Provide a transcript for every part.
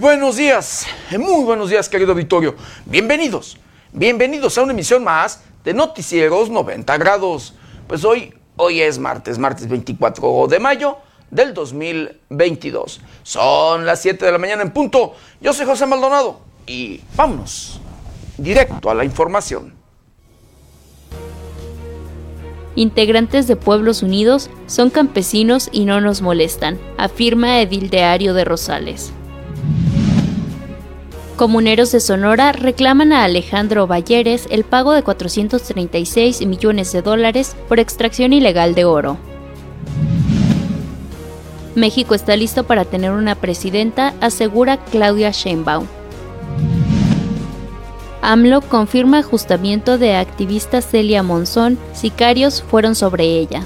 buenos días, muy buenos días querido Victorio. Bienvenidos, bienvenidos a una emisión más de Noticieros 90 grados. Pues hoy, hoy es martes, martes 24 de mayo del 2022. Son las 7 de la mañana en punto. Yo soy José Maldonado y vámonos directo a la información. Integrantes de Pueblos Unidos son campesinos y no nos molestan, afirma Edil Diario de Rosales. Comuneros de Sonora reclaman a Alejandro Valleres el pago de 436 millones de dólares por extracción ilegal de oro. México está listo para tener una presidenta, asegura Claudia Sheinbaum. AMLO confirma ajustamiento de activista Celia Monzón, sicarios fueron sobre ella.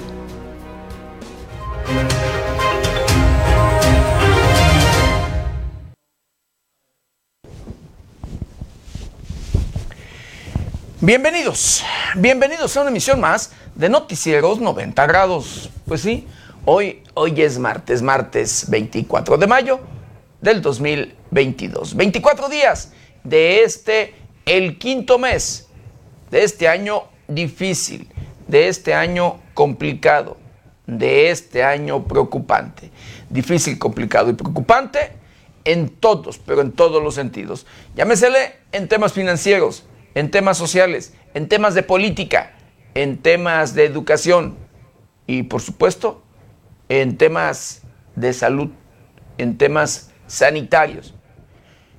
Bienvenidos, bienvenidos a una emisión más de Noticieros 90 grados. Pues sí, hoy, hoy es martes, martes 24 de mayo del 2022. 24 días de este, el quinto mes de este año difícil, de este año complicado, de este año preocupante. Difícil, complicado y preocupante en todos, pero en todos los sentidos. Llámesele en temas financieros en temas sociales, en temas de política, en temas de educación y por supuesto en temas de salud, en temas sanitarios.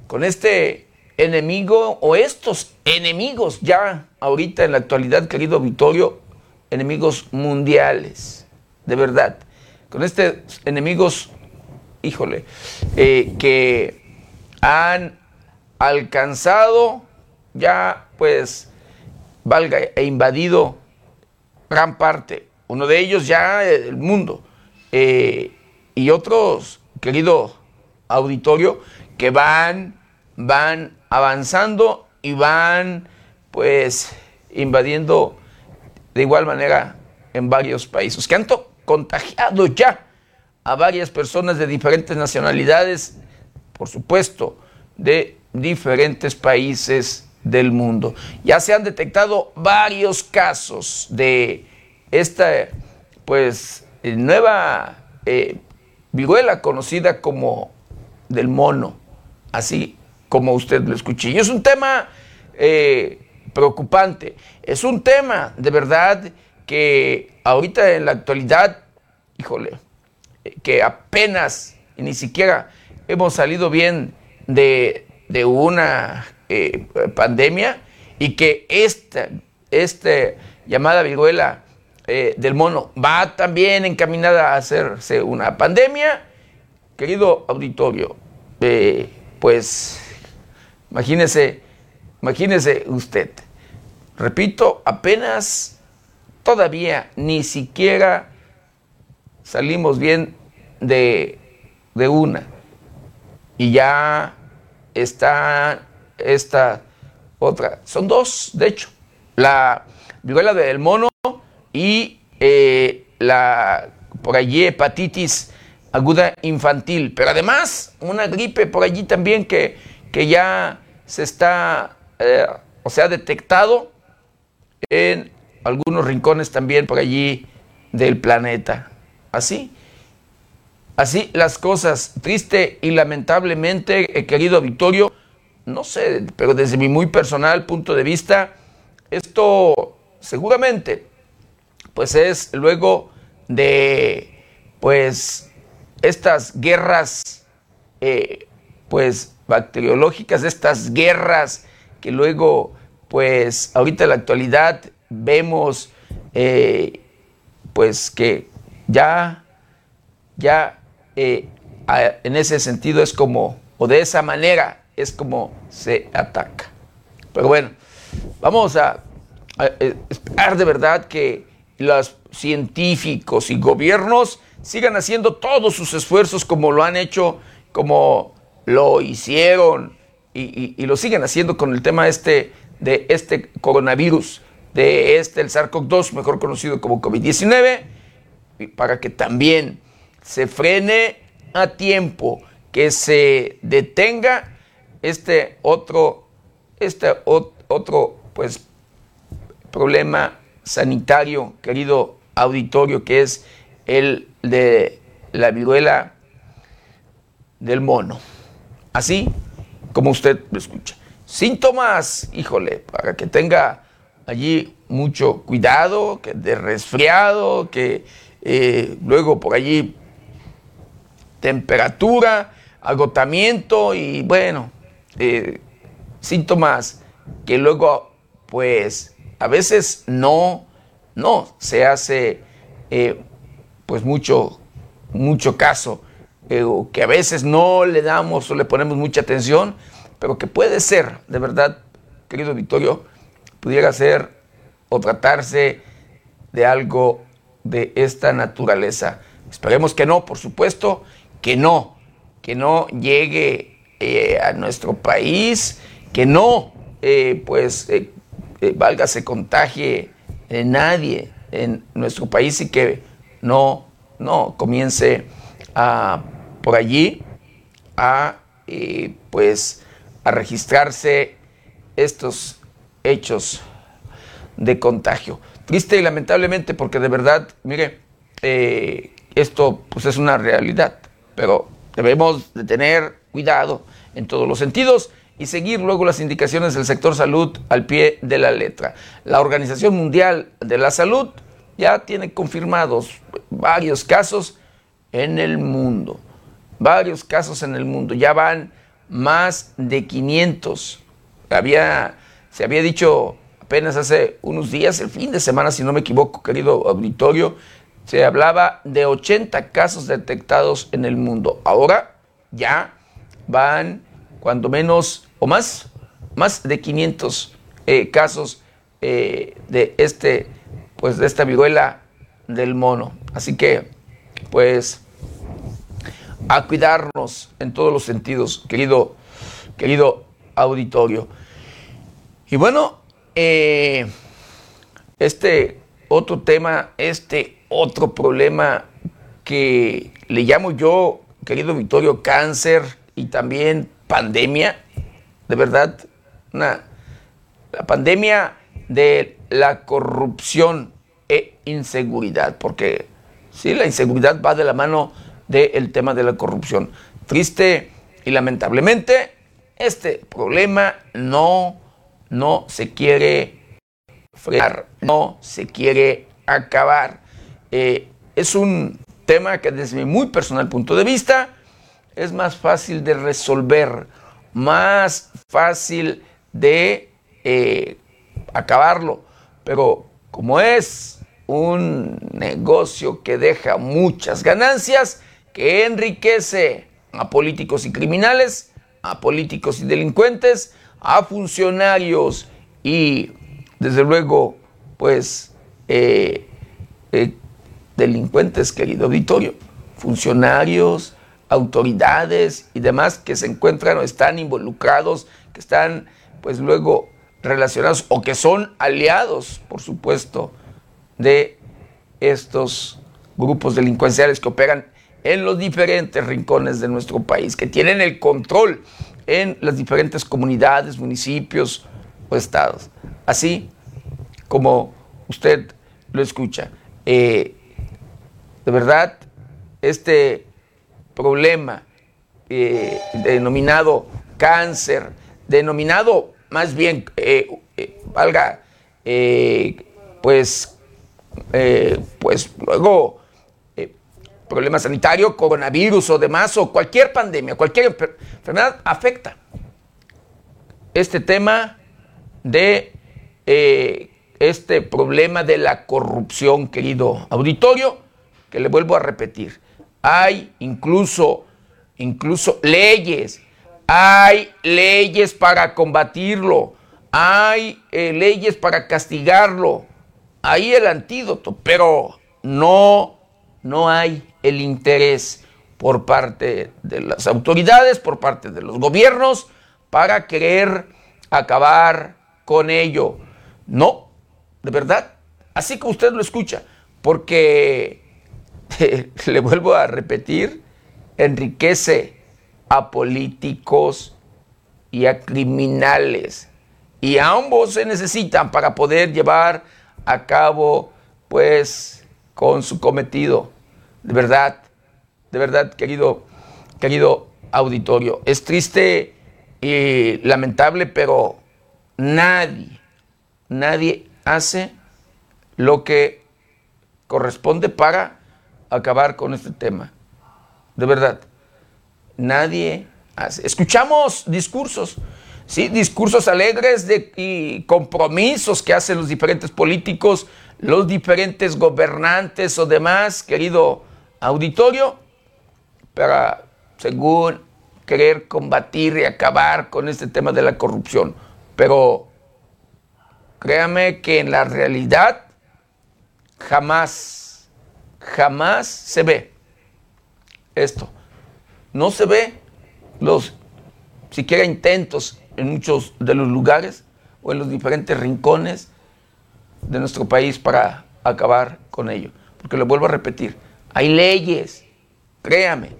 Con este enemigo o estos enemigos ya ahorita en la actualidad, querido Victorio, enemigos mundiales, de verdad. Con estos enemigos, híjole, eh, que han alcanzado ya pues valga e invadido gran parte, uno de ellos ya el mundo, eh, y otros, querido auditorio, que van, van avanzando y van pues invadiendo de igual manera en varios países, que han contagiado ya a varias personas de diferentes nacionalidades, por supuesto, de diferentes países del mundo. Ya se han detectado varios casos de esta, pues, nueva eh, viruela conocida como del mono, así como usted lo escuché. Y es un tema eh, preocupante, es un tema de verdad que ahorita en la actualidad, híjole, que apenas ni siquiera hemos salido bien de, de una eh, pandemia y que esta, esta llamada viruela eh, del mono va también encaminada a hacerse una pandemia, querido auditorio, eh, pues imagínese, imagínese usted, repito, apenas todavía ni siquiera salimos bien de, de una. Y ya está esta otra. Son dos, de hecho. La viruela del mono y eh, la, por allí, hepatitis aguda infantil. Pero además, una gripe por allí también que, que ya se está, eh, o se ha detectado en algunos rincones también por allí del planeta. Así, así las cosas. Triste y lamentablemente, eh, querido Victorio, no sé, pero desde mi muy personal punto de vista, esto seguramente pues es luego de pues estas guerras eh, pues bacteriológicas, estas guerras que luego pues ahorita en la actualidad vemos eh, pues que ya ya eh, en ese sentido es como o de esa manera es como se ataca. Pero bueno, vamos a, esperar de verdad que los científicos y gobiernos sigan haciendo todos sus esfuerzos como lo han hecho, como lo hicieron y, lo siguen haciendo con el tema este de este coronavirus, de este el SARS-CoV-2, mejor conocido como COVID-19, para que también se frene a tiempo que se detenga este otro, este otro, pues, problema sanitario, querido auditorio, que es el de la viruela del mono. Así como usted lo escucha. Síntomas, híjole, para que tenga allí mucho cuidado, que de resfriado, que eh, luego por allí temperatura, agotamiento y bueno, eh, síntomas que luego pues a veces no, no se hace eh, pues mucho, mucho caso, o que a veces no le damos o le ponemos mucha atención, pero que puede ser, de verdad, querido Victorio, pudiera ser o tratarse de algo de esta naturaleza. Esperemos que no, por supuesto, que no, que no llegue eh, a nuestro país, que no, eh, pues, eh, valga, se contagie nadie en nuestro país y que no, no comience a, por allí a, pues, a registrarse estos hechos de contagio. Triste y lamentablemente porque de verdad, mire, esto pues es una realidad, pero debemos de tener cuidado en todos los sentidos y seguir luego las indicaciones del sector salud al pie de la letra. La Organización Mundial de la Salud ya tiene confirmados varios casos en el mundo, varios casos en el mundo, ya van más de 500. Había, se había dicho apenas hace unos días, el fin de semana, si no me equivoco, querido auditorio, se hablaba de 80 casos detectados en el mundo. Ahora ya van cuando menos o más, más de 500 eh, casos eh, de este, pues de esta viruela del mono. Así que, pues, a cuidarnos en todos los sentidos, querido, querido auditorio. Y bueno, eh, este otro tema, este otro problema que le llamo yo, querido Victorio, cáncer y también pandemia, de verdad, la pandemia de la corrupción e inseguridad, porque sí, la inseguridad va de la mano del tema de la corrupción. Triste y lamentablemente, este problema no no se quiere frenar, no se quiere acabar. Eh, es un tema que desde mi muy personal punto de vista es más fácil de resolver, más fácil de eh, acabarlo, pero como es un negocio que deja muchas ganancias, que enriquece a políticos y criminales, a políticos y delincuentes, a funcionarios y desde luego pues eh, eh, delincuentes, querido auditorio, funcionarios, autoridades y demás que se encuentran o están involucrados, que están pues luego relacionados o que son aliados, por supuesto, de estos grupos delincuenciales que operan en los diferentes rincones de nuestro país, que tienen el control en las diferentes comunidades, municipios o estados. Así como usted lo escucha. Eh, de verdad, este problema eh, denominado cáncer, denominado más bien, eh, valga, pues, pues luego problema sanitario, coronavirus o demás, o cualquier pandemia, cualquier enfermedad afecta este tema de eh, este problema de la corrupción, querido auditorio, que le vuelvo a repetir. Hay incluso, incluso leyes, hay leyes para combatirlo, hay eh, leyes para castigarlo, hay el antídoto, pero no, no hay el interés por parte de las autoridades, por parte de los gobiernos, para querer acabar con ello. No, de verdad, así como usted lo escucha, porque, le vuelvo a repetir, enriquece a políticos y a criminales. Y ambos se necesitan para poder llevar a cabo, pues, con su cometido. De verdad, de verdad, querido, querido auditorio. Es triste y lamentable, pero nadie, nadie hace lo que corresponde para acabar con este tema. De verdad, nadie hace. Escuchamos discursos, ¿sí? discursos alegres de, y compromisos que hacen los diferentes políticos, los diferentes gobernantes o demás, querido auditorio, para, según querer combatir y acabar con este tema de la corrupción. Pero créame que en la realidad jamás, jamás se ve esto. No se ve los siquiera intentos en muchos de los lugares o en los diferentes rincones de nuestro país para acabar con ello. Porque lo vuelvo a repetir, hay leyes, créame,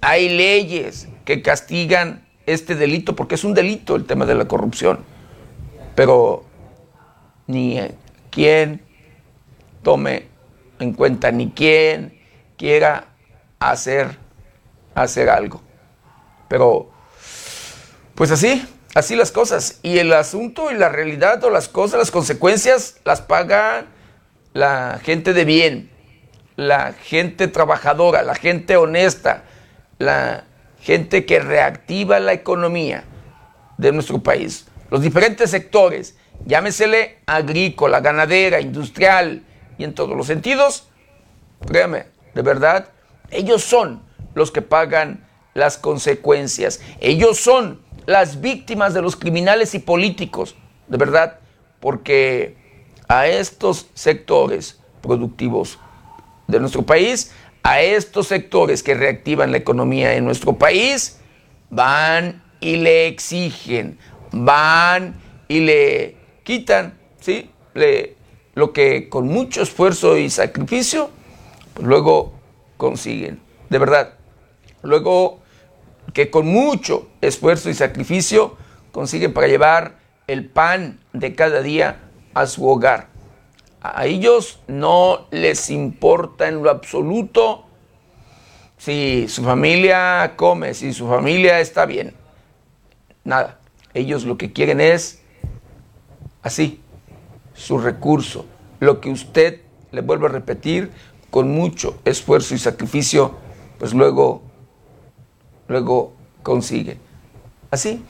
hay leyes que castigan este delito, porque es un delito el tema de la corrupción. Pero ni quien tome en cuenta, ni quien quiera hacer, hacer algo. Pero, pues así, así las cosas. Y el asunto y la realidad o las cosas, las consecuencias las paga la gente de bien, la gente trabajadora, la gente honesta, la gente que reactiva la economía de nuestro país. Los diferentes sectores, llámesele agrícola, ganadera, industrial y en todos los sentidos, créame, de verdad, ellos son los que pagan las consecuencias. Ellos son las víctimas de los criminales y políticos, de verdad, porque a estos sectores productivos de nuestro país, a estos sectores que reactivan la economía en nuestro país, van y le exigen, van y le quitan, ¿sí? Le, lo que con mucho esfuerzo y sacrificio, pues luego consiguen. De verdad. Luego que con mucho esfuerzo y sacrificio consiguen para llevar el pan de cada día a su hogar. A ellos no les importa en lo absoluto si su familia come, si su familia está bien. Nada. Ellos lo que quieren es así, su recurso. Lo que usted, le vuelvo a repetir, con mucho esfuerzo y sacrificio, pues luego, luego consigue. Así.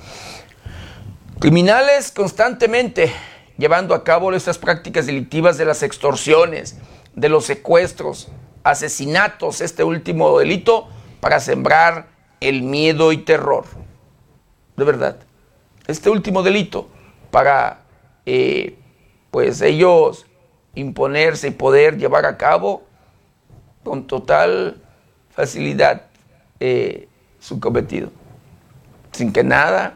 Criminales constantemente llevando a cabo estas prácticas delictivas de las extorsiones, de los secuestros, asesinatos, este último delito, para sembrar el miedo y terror. De verdad. Este último delito, para eh, pues ellos imponerse y poder llevar a cabo con total facilidad eh, su cometido, sin que nada,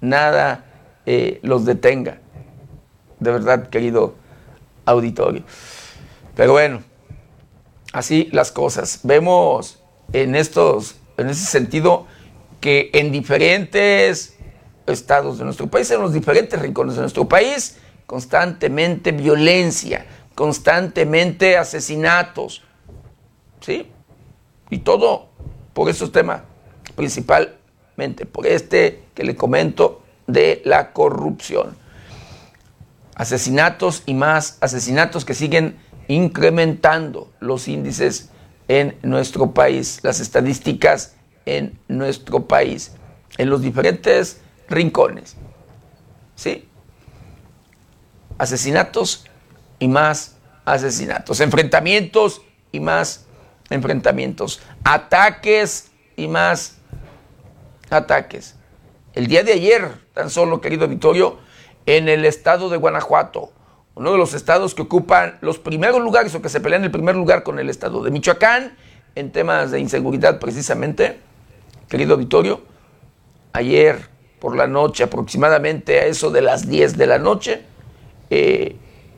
nada eh, los detenga. De verdad, querido auditorio. Pero bueno, así las cosas. Vemos en estos, en ese sentido, que en diferentes estados de nuestro país, en los diferentes rincones de nuestro país, constantemente violencia, constantemente asesinatos, ¿sí? Y todo por esos temas, principalmente por este que le comento de la corrupción. Asesinatos y más asesinatos que siguen incrementando los índices en nuestro país, las estadísticas en nuestro país, en los diferentes rincones. ¿Sí? Asesinatos y más asesinatos, enfrentamientos y más enfrentamientos, ataques y más ataques. El día de ayer, tan solo, querido Vittorio, en el estado de Guanajuato, uno de los estados que ocupan los primeros lugares o que se pelean el primer lugar con el estado de Michoacán en temas de inseguridad precisamente, querido Vittorio, ayer por la noche, aproximadamente a eso de las 10 de la noche, eh,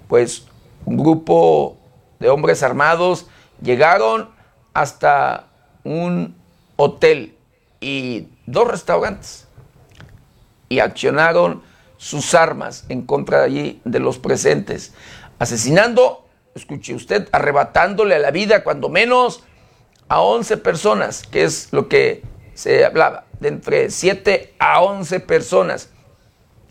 pues un grupo de hombres armados llegaron hasta un hotel y dos restaurantes y accionaron sus armas en contra de allí de los presentes, asesinando, escuche usted, arrebatándole a la vida cuando menos a 11 personas, que es lo que se hablaba, de entre 7 a 11 personas.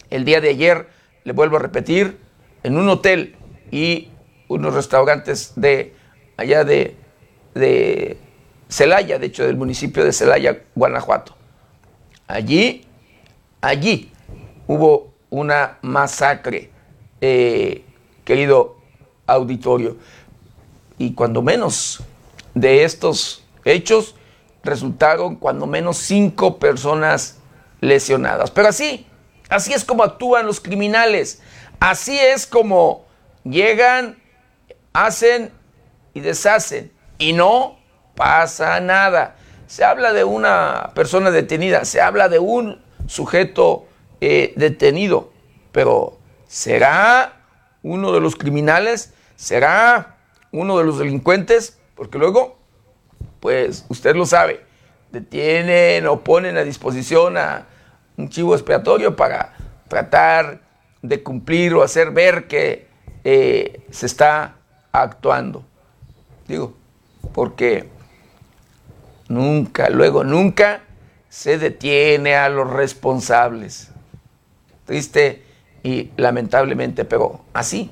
El día de ayer, le vuelvo a repetir, en un hotel y unos restaurantes de allá de, de Celaya, de hecho del municipio de Celaya, Guanajuato. Allí, allí hubo una masacre, eh, querido auditorio. Y cuando menos de estos hechos resultaron cuando menos cinco personas lesionadas. Pero así, así es como actúan los criminales. Así es como llegan, hacen y deshacen. Y no pasa nada. Se habla de una persona detenida, se habla de un sujeto eh, detenido, pero ¿será uno de los criminales? ¿Será uno de los delincuentes? Porque luego, pues usted lo sabe, detienen o ponen a disposición a un chivo expiatorio para tratar de cumplir o hacer ver que eh, se está actuando. Digo, porque nunca, luego nunca se detiene a los responsables. Triste y lamentablemente, pero así,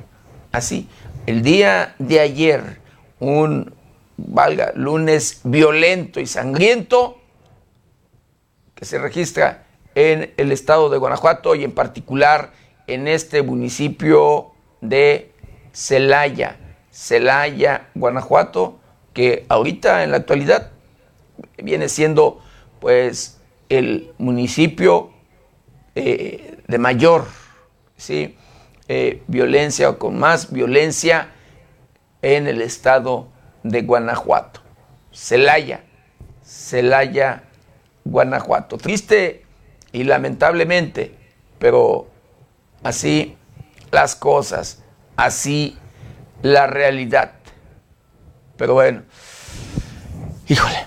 así. El día de ayer, un, valga, lunes violento y sangriento que se registra en el estado de Guanajuato y en particular en este municipio de Celaya, Celaya, Guanajuato, que ahorita en la actualidad viene siendo pues el municipio eh, de mayor ¿sí? Eh, violencia o con más violencia en el estado de Guanajuato. Celaya, Celaya, Guanajuato. Triste y lamentablemente, pero así las cosas, así la realidad. Pero bueno, híjole.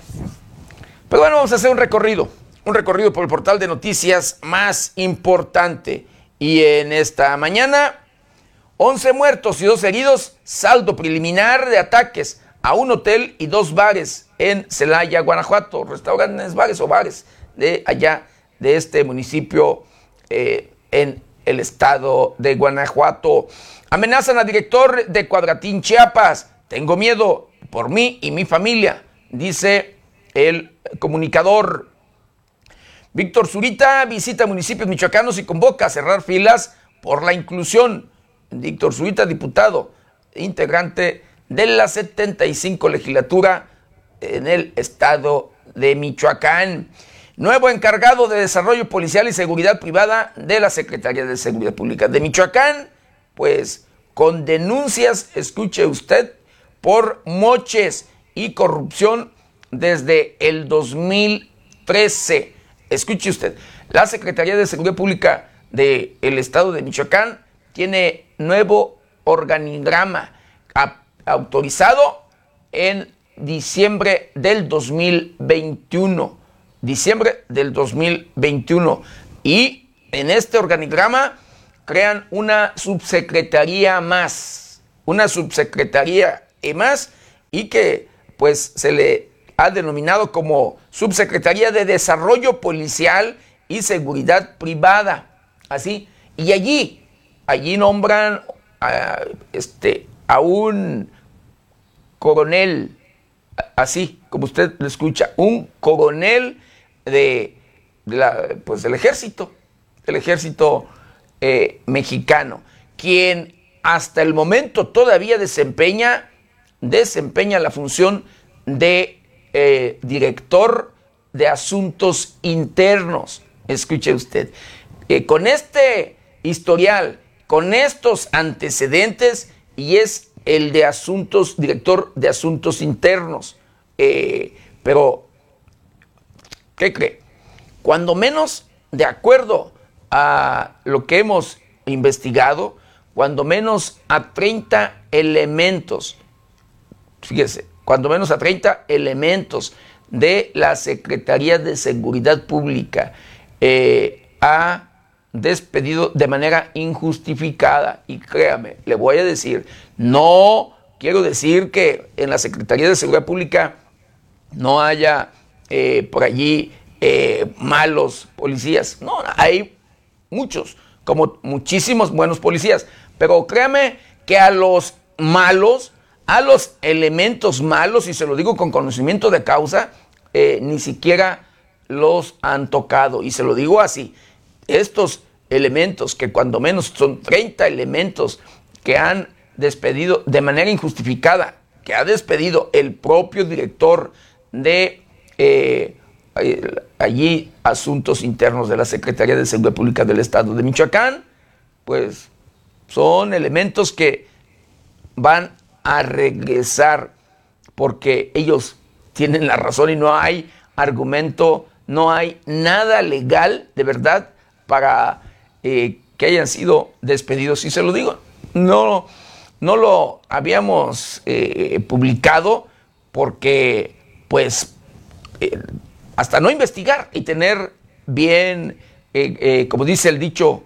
Pero bueno, vamos a hacer un recorrido, un recorrido por el portal de noticias más importante. Y en esta mañana, 11 muertos y 2 heridos, saldo preliminar de ataques a un hotel y dos bares en Celaya, Guanajuato, restaurantes, bares o bares de allá, de este municipio eh, en el estado de Guanajuato. Amenazan al director de Cuadratín Chiapas. Tengo miedo por mí y mi familia, dice el comunicador. Víctor Zurita visita municipios michoacanos y convoca a cerrar filas por la inclusión. Víctor Zurita, diputado, integrante de la 75 legislatura en el estado de Michoacán. Nuevo encargado de Desarrollo Policial y Seguridad Privada de la Secretaría de Seguridad Pública de Michoacán, pues con denuncias, escuche usted, por moches y corrupción desde el 2013. Escuche usted, la Secretaría de Seguridad Pública del estado de Michoacán tiene nuevo organigrama autorizado en diciembre del 2021. Diciembre del 2021. Y en este organigrama crean una subsecretaría más. Una subsecretaría y más. Y que pues se le ha denominado como Subsecretaría de Desarrollo Policial y Seguridad Privada. Así. Y allí, allí nombran a, este, a un coronel, así como usted lo escucha, un coronel de, la, pues del ejército, del ejército eh, mexicano, quien hasta el momento todavía desempeña, desempeña la función de eh, director de asuntos internos. Escuche usted, eh, con este historial, con estos antecedentes, y es el de asuntos, director de asuntos internos. Eh, pero, ¿qué cree? Cuando menos, de acuerdo a lo que hemos investigado, cuando menos a 30 elementos, fíjese, cuando menos a 30 elementos de la Secretaría de Seguridad Pública eh, ha despedido de manera injustificada. Y créame, le voy a decir, no quiero decir que en la Secretaría de Seguridad Pública no haya eh, por allí eh, malos policías. No, hay muchos, como muchísimos buenos policías. Pero créame que a los malos, a los elementos malos, y se lo digo con conocimiento de causa, eh, ni siquiera los han tocado. Y se lo digo así, estos elementos, que cuando menos son 30 elementos que han despedido de manera injustificada, que ha despedido el propio director de eh, allí asuntos internos de la Secretaría de Seguridad Pública del Estado de Michoacán, pues son elementos que van a regresar porque ellos tienen la razón y no hay argumento, no hay nada legal de verdad para eh, que hayan sido despedidos. Y se lo digo, no, no lo habíamos eh, publicado porque, pues, eh, hasta no investigar y tener bien, como dice el dicho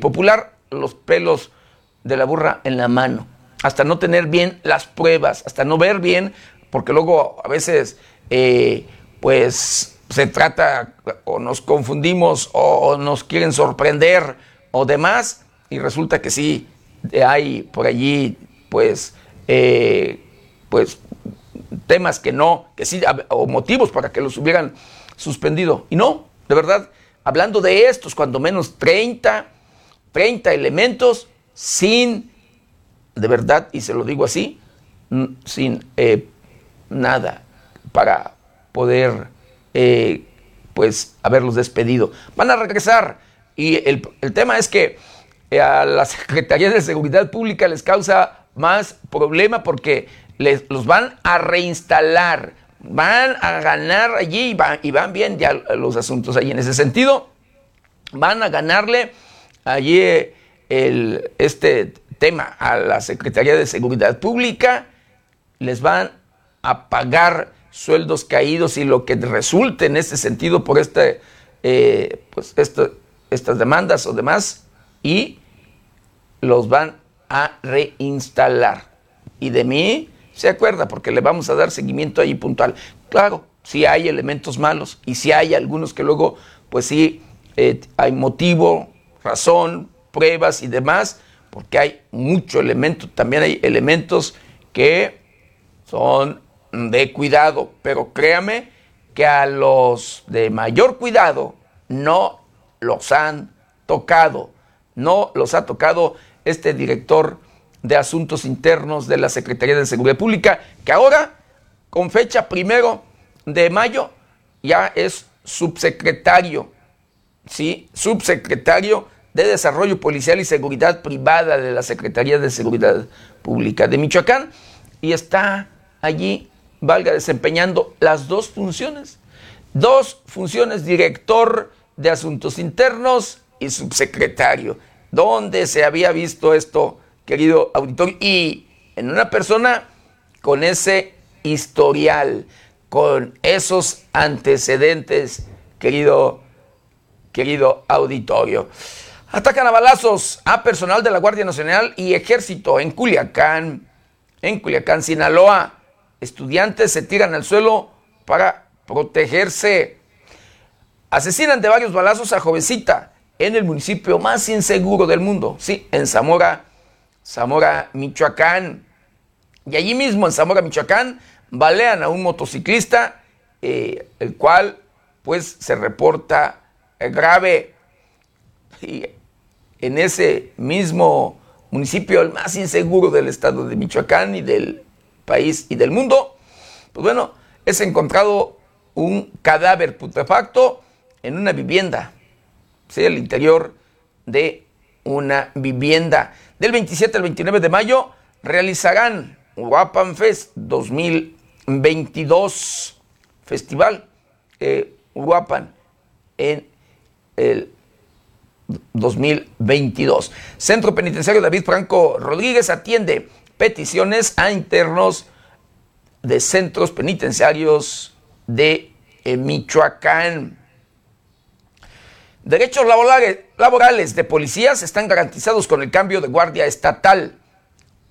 popular, los pelos de la burra en la mano, hasta no tener bien las pruebas, hasta no ver bien, porque luego a veces, pues, se trata o nos confundimos o nos quieren sorprender o demás y resulta que sí hay por allí pues eh, pues temas que no que sí o motivos para que los hubieran suspendido y no de verdad hablando de estos cuando menos 30 30 elementos sin de verdad y se lo digo así sin eh, nada para poder eh, pues haberlos despedido. Van a regresar y el, tema es que eh, a la Secretaría de Seguridad Pública les causa más problema porque les, los van a reinstalar, van a ganar allí y van, y van bien ya los asuntos allí en ese sentido. Van a ganarle allí el, este tema a la Secretaría de Seguridad Pública, les van a pagar sueldos caídos y lo que resulte en ese sentido por este, eh, pues estas demandas o demás, y los van a reinstalar. Y de mí se acuerda, porque le vamos a dar seguimiento ahí puntual. Claro, si hay elementos malos y si hay algunos que luego, pues sí, eh, hay motivo, razón, pruebas y demás, porque hay mucho elemento, también hay elementos que son de cuidado, pero créame que a los de mayor cuidado no los han tocado, no los ha tocado este director de Asuntos Internos de la Secretaría de Seguridad Pública, que ahora, con fecha primero de mayo, ya es subsecretario, ¿sí? Subsecretario de Desarrollo Policial y Seguridad Privada de la Secretaría de Seguridad Pública de Michoacán, y está allí valga desempeñando las dos funciones. Dos funciones, director de asuntos internos y subsecretario. ¿Dónde se había visto esto, querido auditor? Y en una persona con ese historial, con esos antecedentes, querido, querido auditorio. Atacan a balazos a personal de la Guardia Nacional y Ejército en Culiacán, en Culiacán, Sinaloa. Estudiantes se tiran al suelo para protegerse. Asesinan de varios balazos a jovencita en el municipio más inseguro del mundo, sí, en Zamora, Zamora, Michoacán. Y allí mismo en Zamora, Michoacán, balean a un motociclista, eh, el cual pues se reporta grave. Y en ese mismo municipio, el más inseguro del estado de Michoacán y del país y del mundo, pues bueno, es encontrado un cadáver putrefacto en una vivienda, ¿sí? el interior de una vivienda. Del 27 al 29 de mayo realizarán Uruapan Fest 2022, festival eh, en el 2022. Centro Penitenciario David Franco Rodríguez atiende peticiones a internos de centros penitenciarios de Michoacán. Derechos laborales de policías están garantizados con el cambio de guardia estatal.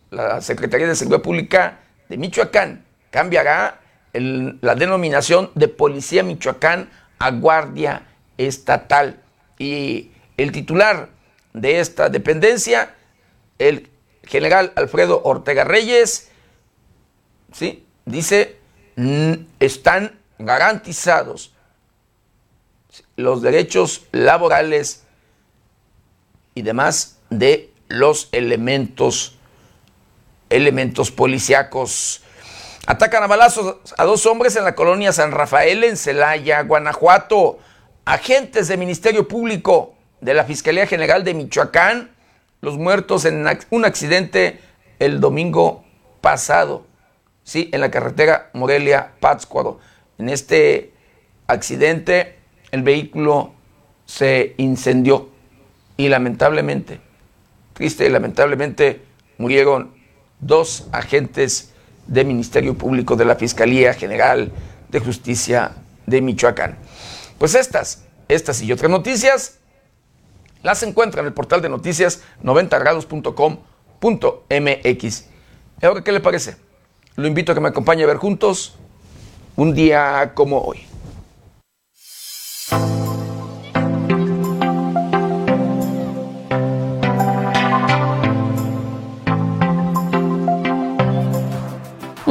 La Secretaría de Seguridad Pública de Michoacán cambiará la denominación de Policía Michoacán a Guardia Estatal. Y el titular de esta dependencia, el general Alfredo Ortega Reyes, ¿sí? dice, están garantizados los derechos laborales y demás de los elementos, elementos policíacos. Atacan a balazos a dos hombres en la colonia San Rafael, en Celaya, Guanajuato. Agentes del Ministerio Público de la Fiscalía General de Michoacán, los muertos en un accidente el domingo pasado, sí, en la carretera Morelia-Pátzcuaro. En este accidente, el vehículo se incendió y lamentablemente, triste y lamentablemente, murieron dos agentes del Ministerio Público de la Fiscalía General de Justicia de Michoacán. Pues estas, estas y otras noticias las encuentra en el portal de noticias 90grados.com.mx. ahora qué le parece? Lo invito a que me acompañe a ver juntos un día como hoy.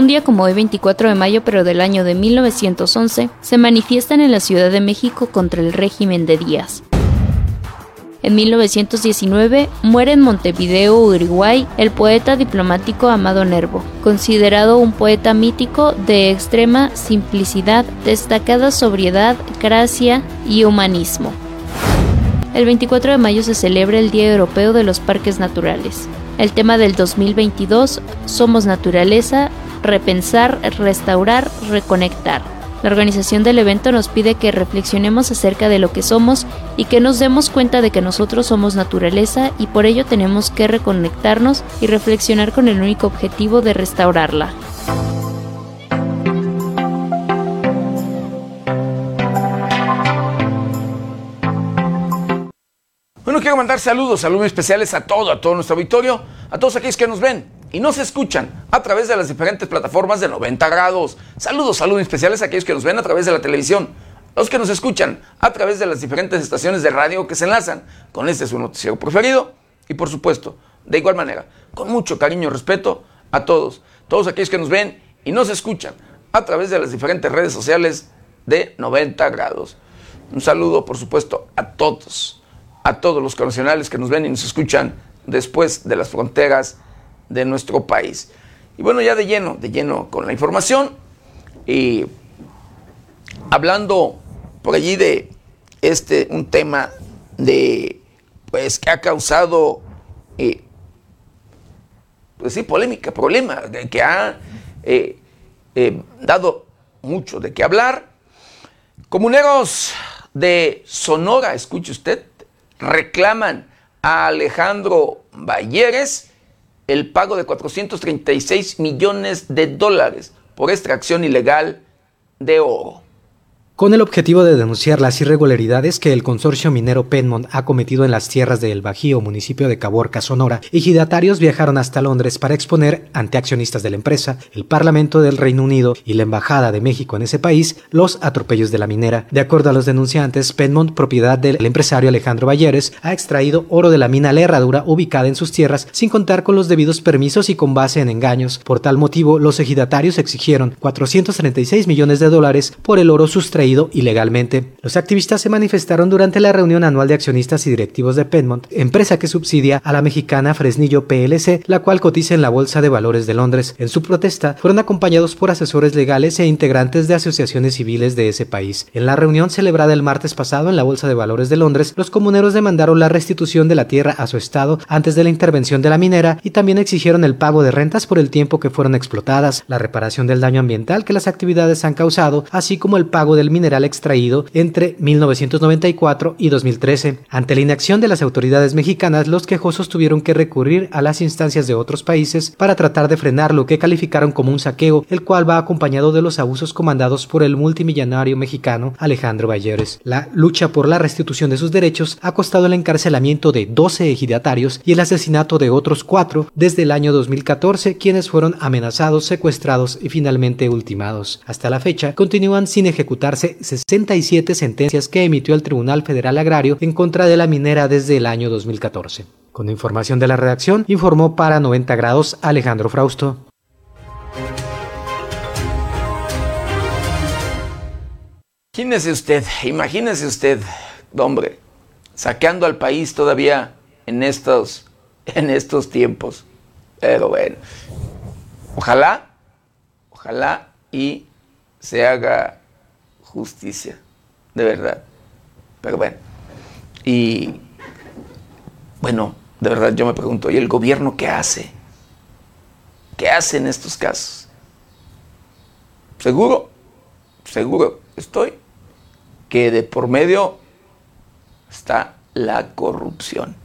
Un día como hoy, 24 de mayo, pero del año de 1911, se manifiestan en la Ciudad de México contra el régimen de Díaz. En 1919 muere en Montevideo, Uruguay, el poeta diplomático Amado Nervo, considerado un poeta mítico de extrema simplicidad, destacada sobriedad, gracia y humanismo. El 24 de mayo se celebra el Día Europeo de los Parques Naturales. El tema del 2022, Somos Naturaleza, repensar, restaurar, reconectar. La organización del evento nos pide que reflexionemos acerca de lo que somos y que nos demos cuenta de que nosotros somos naturaleza y por ello tenemos que reconectarnos y reflexionar con el único objetivo de restaurarla. Quiero mandar saludos, saludos especiales a todo, a todo nuestro auditorio, a todos aquellos que nos ven y nos escuchan a través de las diferentes plataformas de 90 grados. Saludos, saludos especiales a aquellos que nos ven a través de la televisión, los que nos escuchan a través de las diferentes estaciones de radio que se enlazan con este su noticiero preferido y por supuesto, de igual manera, con mucho cariño y respeto a todos, todos aquellos que nos ven y nos escuchan a través de las diferentes redes sociales de 90 grados. Un saludo, por supuesto, a todos, a todos los connacionales que nos ven y nos escuchan después de las fronteras de nuestro país. Y bueno, ya de lleno, de lleno con la información y hablando por allí de este, un tema de, pues, que ha causado, eh, pues sí, polémica, problema, de que ha eh, eh, dado mucho de qué hablar. Comuneros de Sonora, escuche usted, reclaman a Alejandro Valleres el pago de 436 millones de dólares por extracción ilegal de oro con el objetivo de denunciar las irregularidades que el consorcio minero Penmont ha cometido en las tierras de El Bajío, municipio de Caborca, Sonora, ejidatarios viajaron hasta Londres para exponer ante accionistas de la empresa, el Parlamento del Reino Unido y la Embajada de México en ese país los atropellos de la minera. De acuerdo a los denunciantes, Penmont, propiedad del empresario Alejandro Valleres, ha extraído oro de la mina La Herradura ubicada en sus tierras sin contar con los debidos permisos y con base en engaños. Por tal motivo, los ejidatarios exigieron 436 millones de dólares por el oro sustraído ilegalmente. Los activistas se manifestaron durante la reunión anual de accionistas y directivos de Penmont, empresa que subsidia a la mexicana Fresnillo PLC, la cual cotiza en la Bolsa de Valores de Londres. En su protesta fueron acompañados por asesores legales e integrantes de asociaciones civiles de ese país. En la reunión celebrada el martes pasado en la Bolsa de Valores de Londres, los comuneros demandaron la restitución de la tierra a su estado antes de la intervención de la minera y también exigieron el pago de rentas por el tiempo que fueron explotadas, la reparación del daño ambiental que las actividades han causado, así como el pago del mineral extraído entre 1994 y 2013. Ante la inacción de las autoridades mexicanas, los quejosos tuvieron que recurrir a las instancias de otros países para tratar de frenar lo que calificaron como un saqueo, el cual va acompañado de los abusos comandados por el multimillonario mexicano Alejandro Valleres. La lucha por la restitución de sus derechos ha costado el encarcelamiento de 12 ejidatarios y el asesinato de otros cuatro desde el año 2014, quienes fueron amenazados, secuestrados y finalmente ultimados. Hasta la fecha, continúan sin ejecutarse 67 sentencias que emitió el Tribunal Federal Agrario en contra de la minera desde el año 2014. Con información de la redacción, informó para 90 grados Alejandro Frausto. Imagínese usted, imagínese usted, hombre, saqueando al país todavía en estos, en estos tiempos. Pero bueno, ojalá, ojalá y se haga justicia, de verdad. Pero bueno, y bueno, de verdad yo me pregunto, ¿y el gobierno qué hace? ¿Qué hace en estos casos? Seguro, seguro estoy que de por medio está la corrupción.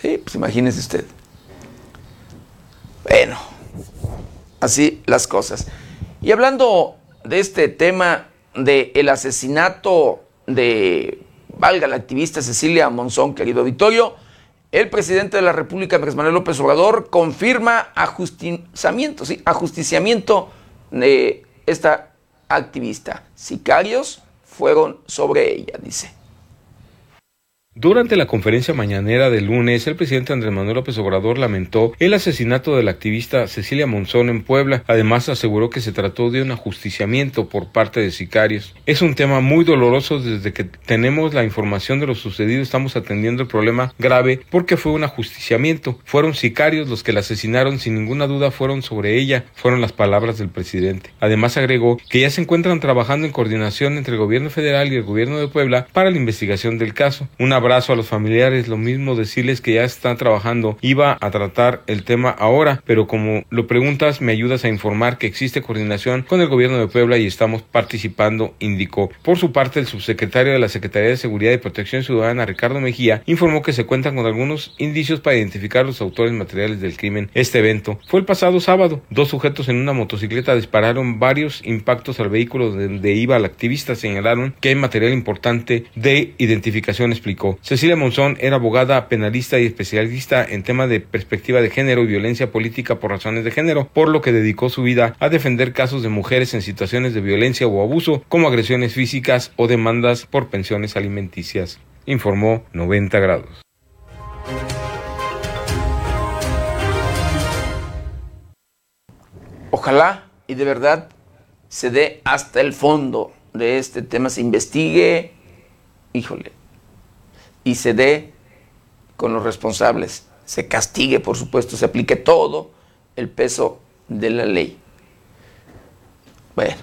Sí, pues imagínese usted. Bueno, así las cosas. Y hablando de este tema del el asesinato de, valga la activista Cecilia Monzón, querido auditorio, el presidente de la República, Andrés Manuel López Obrador, confirma ajusticiamiento, sí, ajusticiamiento de esta activista. Sicarios fueron sobre ella, dice. Durante la conferencia mañanera del lunes, el presidente Andrés Manuel López Obrador lamentó el asesinato de la activista Cecilia Monzón en Puebla. Además, aseguró que se trató de un ajusticiamiento por parte de sicarios. Es un tema muy doloroso desde que tenemos la información de lo sucedido. Estamos atendiendo el problema grave porque fue un ajusticiamiento. Fueron sicarios los que la asesinaron, sin ninguna duda fueron sobre ella, fueron las palabras del presidente. Además, agregó que ya se encuentran trabajando en coordinación entre el gobierno federal y el gobierno de Puebla para la investigación del caso. Una abrazo a los familiares, lo mismo decirles que ya están trabajando. Iba a tratar el tema ahora, pero como lo preguntas, me ayudas a informar que existe coordinación con el gobierno de Puebla y estamos participando, indicó. Por su parte, el subsecretario de la Secretaría de Seguridad y Protección Ciudadana, Ricardo Mejía, informó que se cuentan con algunos indicios para identificar los autores materiales del crimen. Este evento fue el pasado sábado. Dos sujetos en una motocicleta dispararon varios impactos al vehículo donde iba el activista. Señalaron que hay material importante de identificación, explicó. Cecilia Monzón era abogada penalista y especialista en temas de perspectiva de género y violencia política por razones de género, por lo que dedicó su vida a defender casos de mujeres en situaciones de violencia o abuso, como agresiones físicas o demandas por pensiones alimenticias, informó 90 grados. Ojalá y de verdad se dé hasta el fondo de este tema, se investigue, híjole, y se dé con los responsables, se castigue, por supuesto, se aplique todo el peso de la ley. Bueno,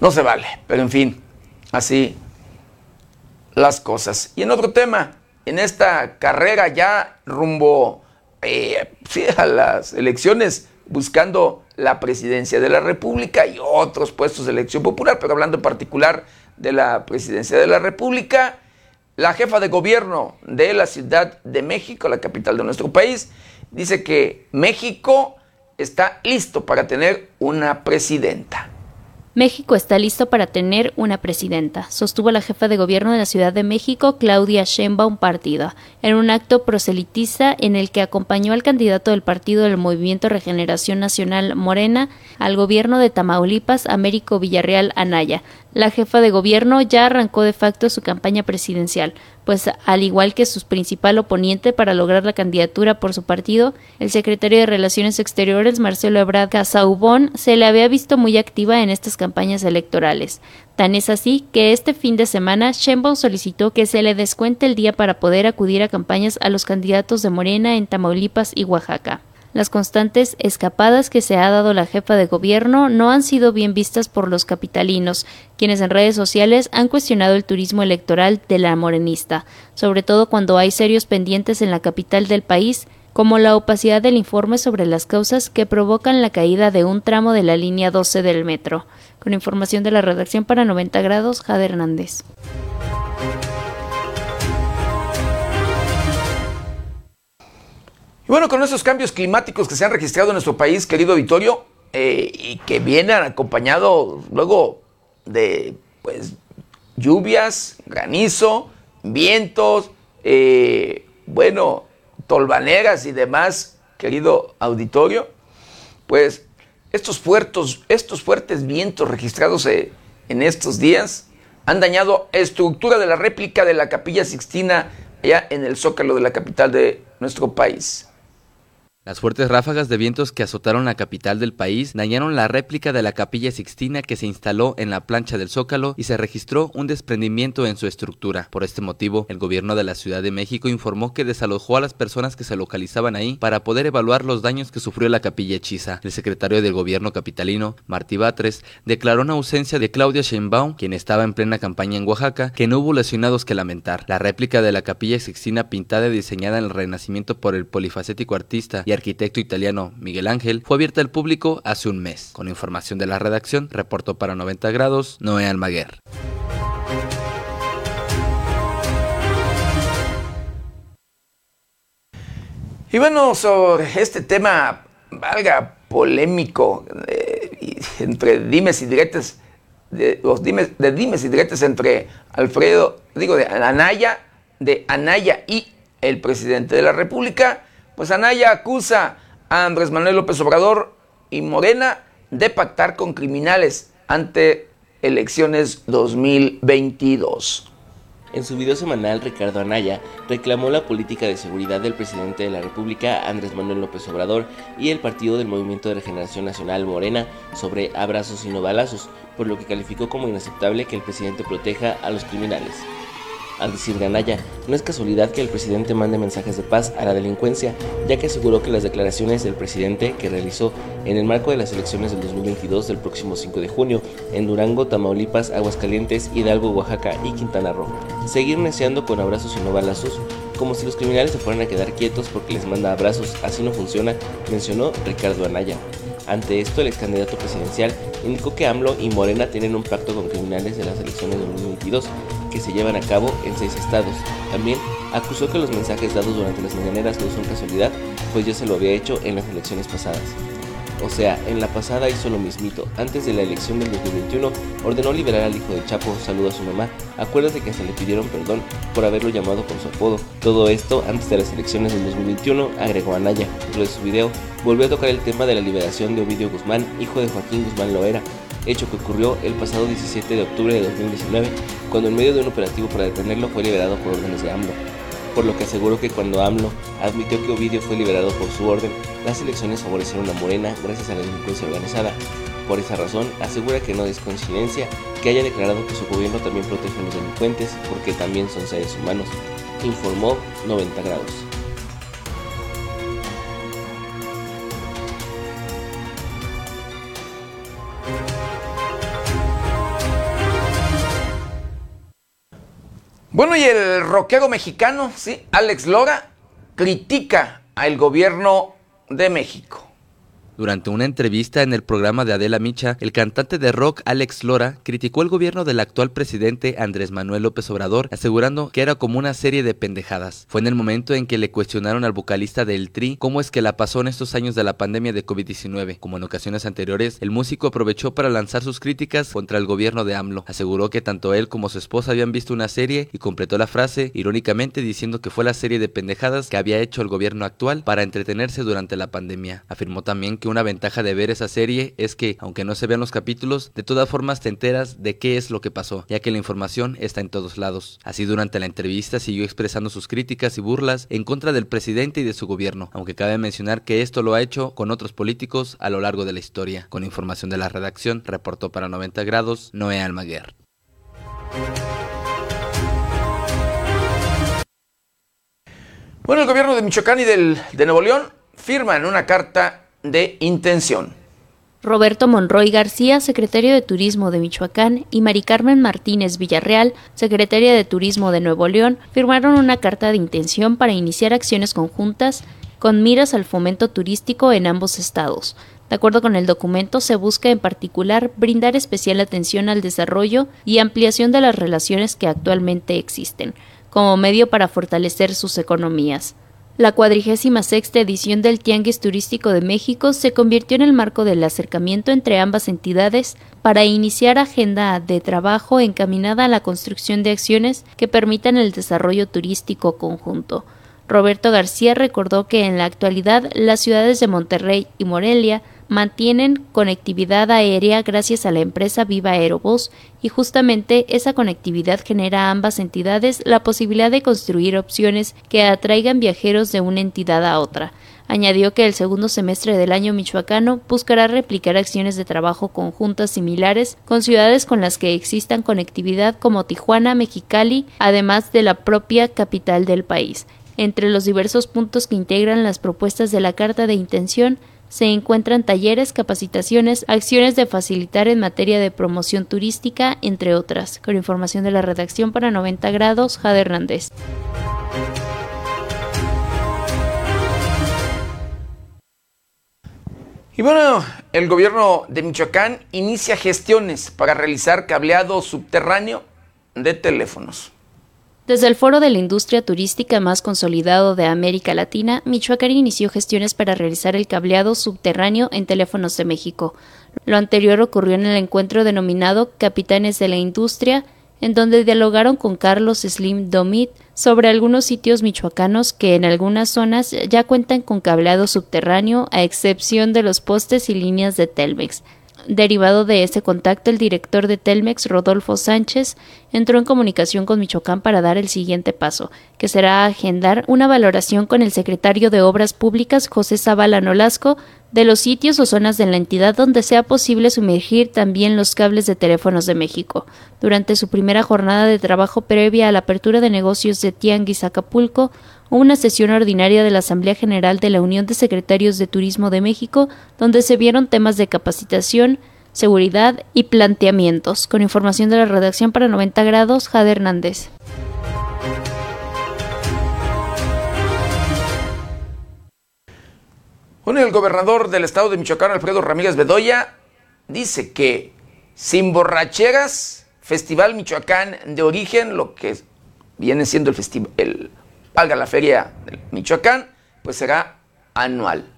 no se vale, pero en fin, así las cosas. Y en otro tema, en esta carrera ya rumbo eh, a las elecciones, buscando la presidencia de la República y otros puestos de elección popular, pero hablando en particular de la presidencia de la República, la jefa de gobierno de la Ciudad de México, la capital de nuestro país, dice que México está listo para tener una presidenta. México está listo para tener una presidenta, sostuvo la jefa de gobierno de la Ciudad de México, Claudia Sheinbaum Partida, en un acto proselitiza en el que acompañó al candidato del partido del Movimiento Regeneración Nacional Morena al gobierno de Tamaulipas, Américo Villarreal Anaya, la jefa de gobierno ya arrancó de facto su campaña presidencial, pues al igual que su principal oponente para lograr la candidatura por su partido, el secretario de Relaciones Exteriores Marcelo Ebrard Casaubon se le había visto muy activa en estas campañas electorales. Tan es así que este fin de semana Sheinbaum solicitó que se le descuente el día para poder acudir a campañas a los candidatos de Morena en Tamaulipas y Oaxaca. Las constantes escapadas que se ha dado la jefa de gobierno no han sido bien vistas por los capitalinos, quienes en redes sociales han cuestionado el turismo electoral de la morenista, sobre todo cuando hay serios pendientes en la capital del país como la opacidad del informe sobre las causas que provocan la caída de un tramo de la línea 12 del metro. Con información de la redacción para 90 grados, Jade Hernández. Y bueno, con esos cambios climáticos que se han registrado en nuestro país, querido Vittorio, eh, y que vienen acompañados luego de pues lluvias, granizo, vientos, eh, bueno, tolvaneras y demás, querido auditorio, pues estos, puertos, estos fuertes vientos registrados eh, en estos días han dañado estructura de la réplica de la capilla Sixtina allá en el zócalo de la capital de nuestro país. Las fuertes ráfagas de vientos que azotaron la capital del país dañaron la réplica de la capilla Sixtina que se instaló en la plancha del Zócalo y se registró un desprendimiento en su estructura. Por este motivo, el gobierno de la Ciudad de México informó que desalojó a las personas que se localizaban ahí para poder evaluar los daños que sufrió la capilla hechiza. El secretario del gobierno capitalino, Martí Batres, declaró en ausencia de Claudia Sheinbaum, quien estaba en plena campaña en Oaxaca, que no hubo lesionados que lamentar. La réplica de la capilla Sixtina pintada y diseñada en el Renacimiento por el polifacético artista y arquitecto italiano Miguel Ángel, fue abierta al público hace un mes. Con información de la redacción, reportó para 90 grados Noé Almaguer. Y bueno, sobre este tema, valga polémico, eh, entre dimes y diretes, de, los dimes, de dimes y diretes entre Alfredo, digo, de Anaya, de Anaya y el presidente de la República, pues Anaya acusa a Andrés Manuel López Obrador y Morena de pactar con criminales ante elecciones 2022. En su video semanal, Ricardo Anaya reclamó la política de seguridad del presidente de la República, Andrés Manuel López Obrador, y el partido del Movimiento de Regeneración Nacional Morena sobre abrazos y no balazos, por lo que calificó como inaceptable que el presidente proteja a los criminales. Al decir de Anaya, no es casualidad que el presidente mande mensajes de paz a la delincuencia, ya que aseguró que las declaraciones del presidente que realizó en el marco de las elecciones del 2022 del próximo 5 de junio en Durango, Tamaulipas, Aguascalientes, Hidalgo, Oaxaca y Quintana Roo. Seguir neceando con abrazos y no balazos, como si los criminales se fueran a quedar quietos porque les manda abrazos, así no funciona, mencionó Ricardo Anaya. Ante esto, el ex candidato presidencial indicó que AMLO y Morena tienen un pacto con criminales de las elecciones de 2022 que se llevan a cabo en seis estados. También acusó que los mensajes dados durante las mañaneras no son casualidad, pues ya se lo había hecho en las elecciones pasadas. O sea, en la pasada hizo lo mismito. Antes de la elección del 2021, ordenó liberar al hijo de Chapo, saludó a su mamá. Acuérdate que hasta le pidieron perdón por haberlo llamado por su apodo. Todo esto antes de las elecciones del 2021, agregó Anaya. Dentro de su video, volvió a tocar el tema de la liberación de Ovidio Guzmán, hijo de Joaquín Guzmán Loera, hecho que ocurrió el pasado 17 de octubre de 2019, cuando en medio de un operativo para detenerlo fue liberado por órdenes de AMLO por lo que aseguró que cuando AMLO admitió que Ovidio fue liberado por su orden, las elecciones favorecieron a Morena gracias a la delincuencia organizada. Por esa razón, asegura que no es coincidencia que haya declarado que su gobierno también protege a los delincuentes porque también son seres humanos, informó 90 grados. Bueno, y el rockero mexicano, sí, Alex Lora, critica al gobierno de México. Durante una entrevista en el programa de Adela Micha, el cantante de rock Alex Lora criticó el gobierno del actual presidente Andrés Manuel López Obrador, asegurando que era como una serie de pendejadas. Fue en el momento en que le cuestionaron al vocalista del Tri cómo es que la pasó en estos años de la pandemia de COVID-19. Como en ocasiones anteriores, el músico aprovechó para lanzar sus críticas contra el gobierno de AMLO. Aseguró que tanto él como su esposa habían visto una serie y completó la frase irónicamente diciendo que fue la serie de pendejadas que había hecho el gobierno actual para entretenerse durante la pandemia. Afirmó también que una ventaja de ver esa serie es que, aunque no se vean los capítulos, de todas formas te enteras de qué es lo que pasó, ya que la información está en todos lados. Así durante la entrevista siguió expresando sus críticas y burlas en contra del presidente y de su gobierno, aunque cabe mencionar que esto lo ha hecho con otros políticos a lo largo de la historia. Con información de la redacción, reportó para 90 grados Noé Almaguer. Bueno, el gobierno de Michoacán y del, de Nuevo León firman una carta de intención. Roberto Monroy García, secretario de Turismo de Michoacán, y Mari Carmen Martínez Villarreal, secretaria de Turismo de Nuevo León, firmaron una carta de intención para iniciar acciones conjuntas con miras al fomento turístico en ambos estados. De acuerdo con el documento, se busca en particular brindar especial atención al desarrollo y ampliación de las relaciones que actualmente existen, como medio para fortalecer sus economías. La cuadrigésima sexta edición del Tianguis Turístico de México se convirtió en el marco del acercamiento entre ambas entidades para iniciar agenda de trabajo encaminada a la construcción de acciones que permitan el desarrollo turístico conjunto. Roberto García recordó que en la actualidad las ciudades de Monterrey y Morelia mantienen conectividad aérea gracias a la empresa Viva Aerobús y justamente esa conectividad genera a ambas entidades la posibilidad de construir opciones que atraigan viajeros de una entidad a otra. Añadió que el segundo semestre del año michoacano buscará replicar acciones de trabajo conjuntas similares con ciudades con las que existan conectividad como Tijuana, Mexicali, además de la propia capital del país. Entre los diversos puntos que integran las propuestas de la Carta de Intención se encuentran talleres, capacitaciones, acciones de facilitar en materia de promoción turística, entre otras. Con información de la redacción para 90 grados, Jade Hernández. Y bueno, el gobierno de Michoacán inicia gestiones para realizar cableado subterráneo de teléfonos. Desde el Foro de la Industria Turística más consolidado de América Latina, Michoacán inició gestiones para realizar el cableado subterráneo en teléfonos de México. Lo anterior ocurrió en el encuentro denominado Capitanes de la Industria, en donde dialogaron con Carlos Slim Domit sobre algunos sitios michoacanos que en algunas zonas ya cuentan con cableado subterráneo, a excepción de los postes y líneas de Telmex. Derivado de ese contacto, el director de Telmex, Rodolfo Sánchez, entró en comunicación con Michoacán para dar el siguiente paso, que será agendar una valoración con el secretario de Obras Públicas, José Zavala Nolasco, de los sitios o zonas de la entidad donde sea posible sumergir también los cables de teléfonos de México. Durante su primera jornada de trabajo previa a la apertura de negocios de Tianguis Acapulco, una sesión ordinaria de la Asamblea General de la Unión de Secretarios de Turismo de México, donde se vieron temas de capacitación, seguridad y planteamientos. Con información de la redacción para 90 grados, Jade Hernández. Bueno, el gobernador del estado de Michoacán, Alfredo Ramírez Bedoya, dice que sin borracheras, Festival Michoacán de origen, lo que viene siendo el, el valga la feria de Michoacán, pues será anual.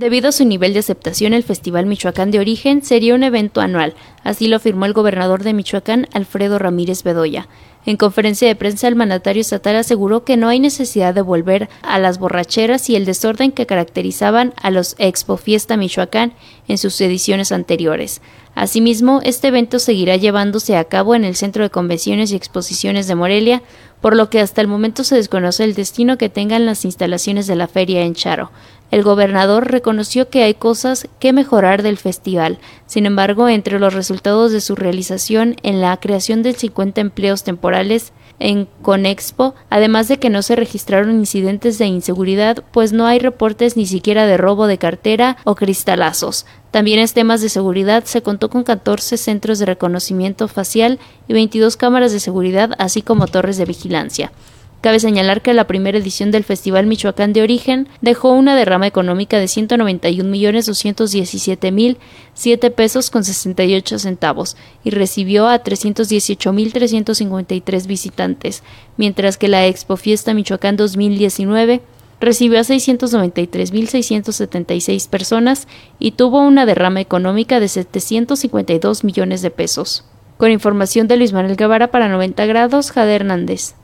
Debido a su nivel de aceptación, el Festival Michoacán de Origen sería un evento anual, así lo afirmó el gobernador de Michoacán, Alfredo Ramírez Bedoya. En conferencia de prensa, el mandatario estatal aseguró que no hay necesidad de volver a las borracheras y el desorden que caracterizaban a los Expo Fiesta Michoacán en sus ediciones anteriores. Asimismo, este evento seguirá llevándose a cabo en el Centro de Convenciones y Exposiciones de Morelia, por lo que hasta el momento se desconoce el destino que tengan las instalaciones de la feria en Charo. El gobernador reconoció que hay cosas que mejorar del festival. Sin embargo, entre los resultados de su realización en la creación de 50 empleos temporales en Conexpo, además de que no se registraron incidentes de inseguridad, pues no hay reportes ni siquiera de robo de cartera o cristalazos. También en temas de seguridad se contó con 14 centros de reconocimiento facial y 22 cámaras de seguridad, así como torres de vigilancia. Cabe señalar que la primera edición del Festival Michoacán de Origen dejó una derrama económica de 191.217.007 pesos con 68 centavos y recibió a 318.353 visitantes, mientras que la Expo Fiesta Michoacán 2019 recibió a 693.676 personas y tuvo una derrama económica de 752 millones de pesos. Con información de Luis Manuel Guevara para 90 grados, Jade Hernández.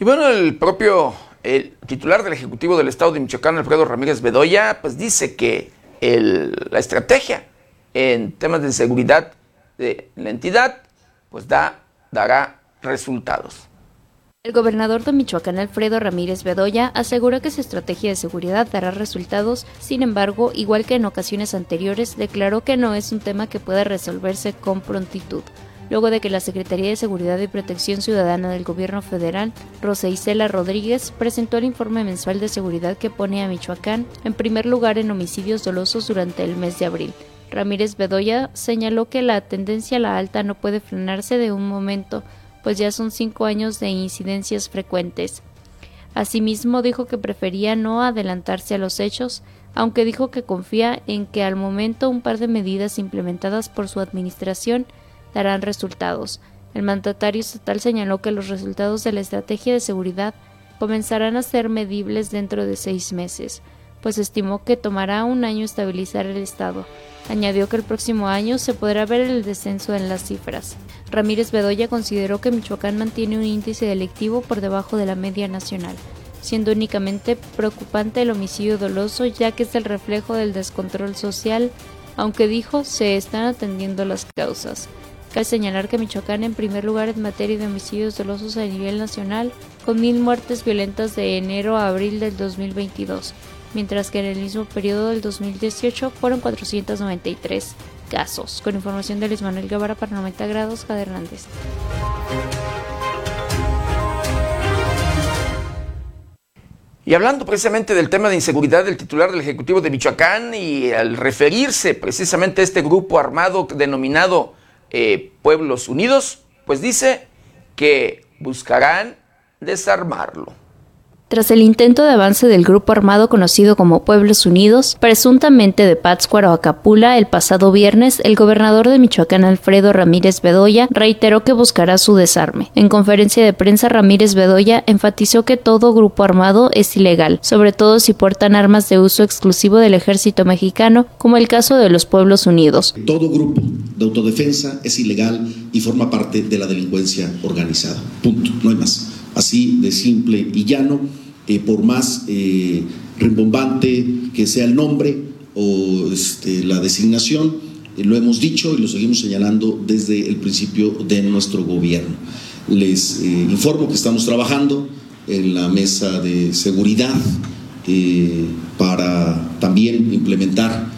Y bueno, el propio el titular del Ejecutivo del Estado de Michoacán, Alfredo Ramírez Bedoya, pues dice que la estrategia en temas de seguridad de la entidad, pues da, dará resultados. El gobernador de Michoacán, Alfredo Ramírez Bedoya, aseguró que su estrategia de seguridad dará resultados, sin embargo, igual que en ocasiones anteriores, declaró que no es un tema que pueda resolverse con prontitud luego de que la Secretaría de Seguridad y Protección Ciudadana del Gobierno Federal, Rosa Isela Rodríguez, presentó el informe mensual de seguridad que pone a Michoacán en primer lugar en homicidios dolosos durante el mes de abril. Ramírez Bedoya señaló que la tendencia a la alta no puede frenarse de un momento pues ya son cinco años de incidencias frecuentes. Asimismo dijo que prefería no adelantarse a los hechos, aunque dijo que confía en que al momento un par de medidas implementadas por su administración darán resultados. El mandatario estatal señaló que los resultados de la estrategia de seguridad comenzarán a ser medibles dentro de seis meses, pues estimó que tomará un año estabilizar el estado. Añadió que el próximo año se podrá ver el descenso en las cifras. Ramírez Bedoya consideró que Michoacán mantiene un índice delictivo por debajo de la media nacional, siendo únicamente preocupante el homicidio doloso ya que es el reflejo del descontrol social, aunque dijo se están atendiendo las causas. Cabe señalar que Michoacán en primer lugar en materia de homicidios dolosos a nivel nacional, con mil muertes violentas de enero a abril del 2022, mientras que en el mismo periodo del 2018 fueron 493 casos. Con información de Luis Manuel Guevara para 90 grados, Jade Hernández. Y hablando precisamente del tema de inseguridad del titular del Ejecutivo de Michoacán y al referirse precisamente a este grupo armado denominado eh, Pueblos Unidos, pues dice que buscarán desarmarlo. Tras el intento de avance del grupo armado conocido como Pueblos Unidos, presuntamente de Pátzcuaro a Capula, el pasado viernes, el gobernador de Michoacán, Alfredo Ramírez Bedoya, reiteró que buscará su desarme. En conferencia de prensa, Ramírez Bedoya enfatizó que todo grupo armado es ilegal, sobre todo si portan armas de uso exclusivo del ejército mexicano, como el caso de los Pueblos Unidos. Todo grupo de autodefensa es ilegal y forma parte de la delincuencia organizada. Punto, no hay más así de simple y llano, eh, por más eh, rimbombante que sea el nombre o este, la designación, eh, lo hemos dicho y lo seguimos señalando desde el principio de nuestro gobierno. Les informo que estamos trabajando en la mesa de seguridad para también implementar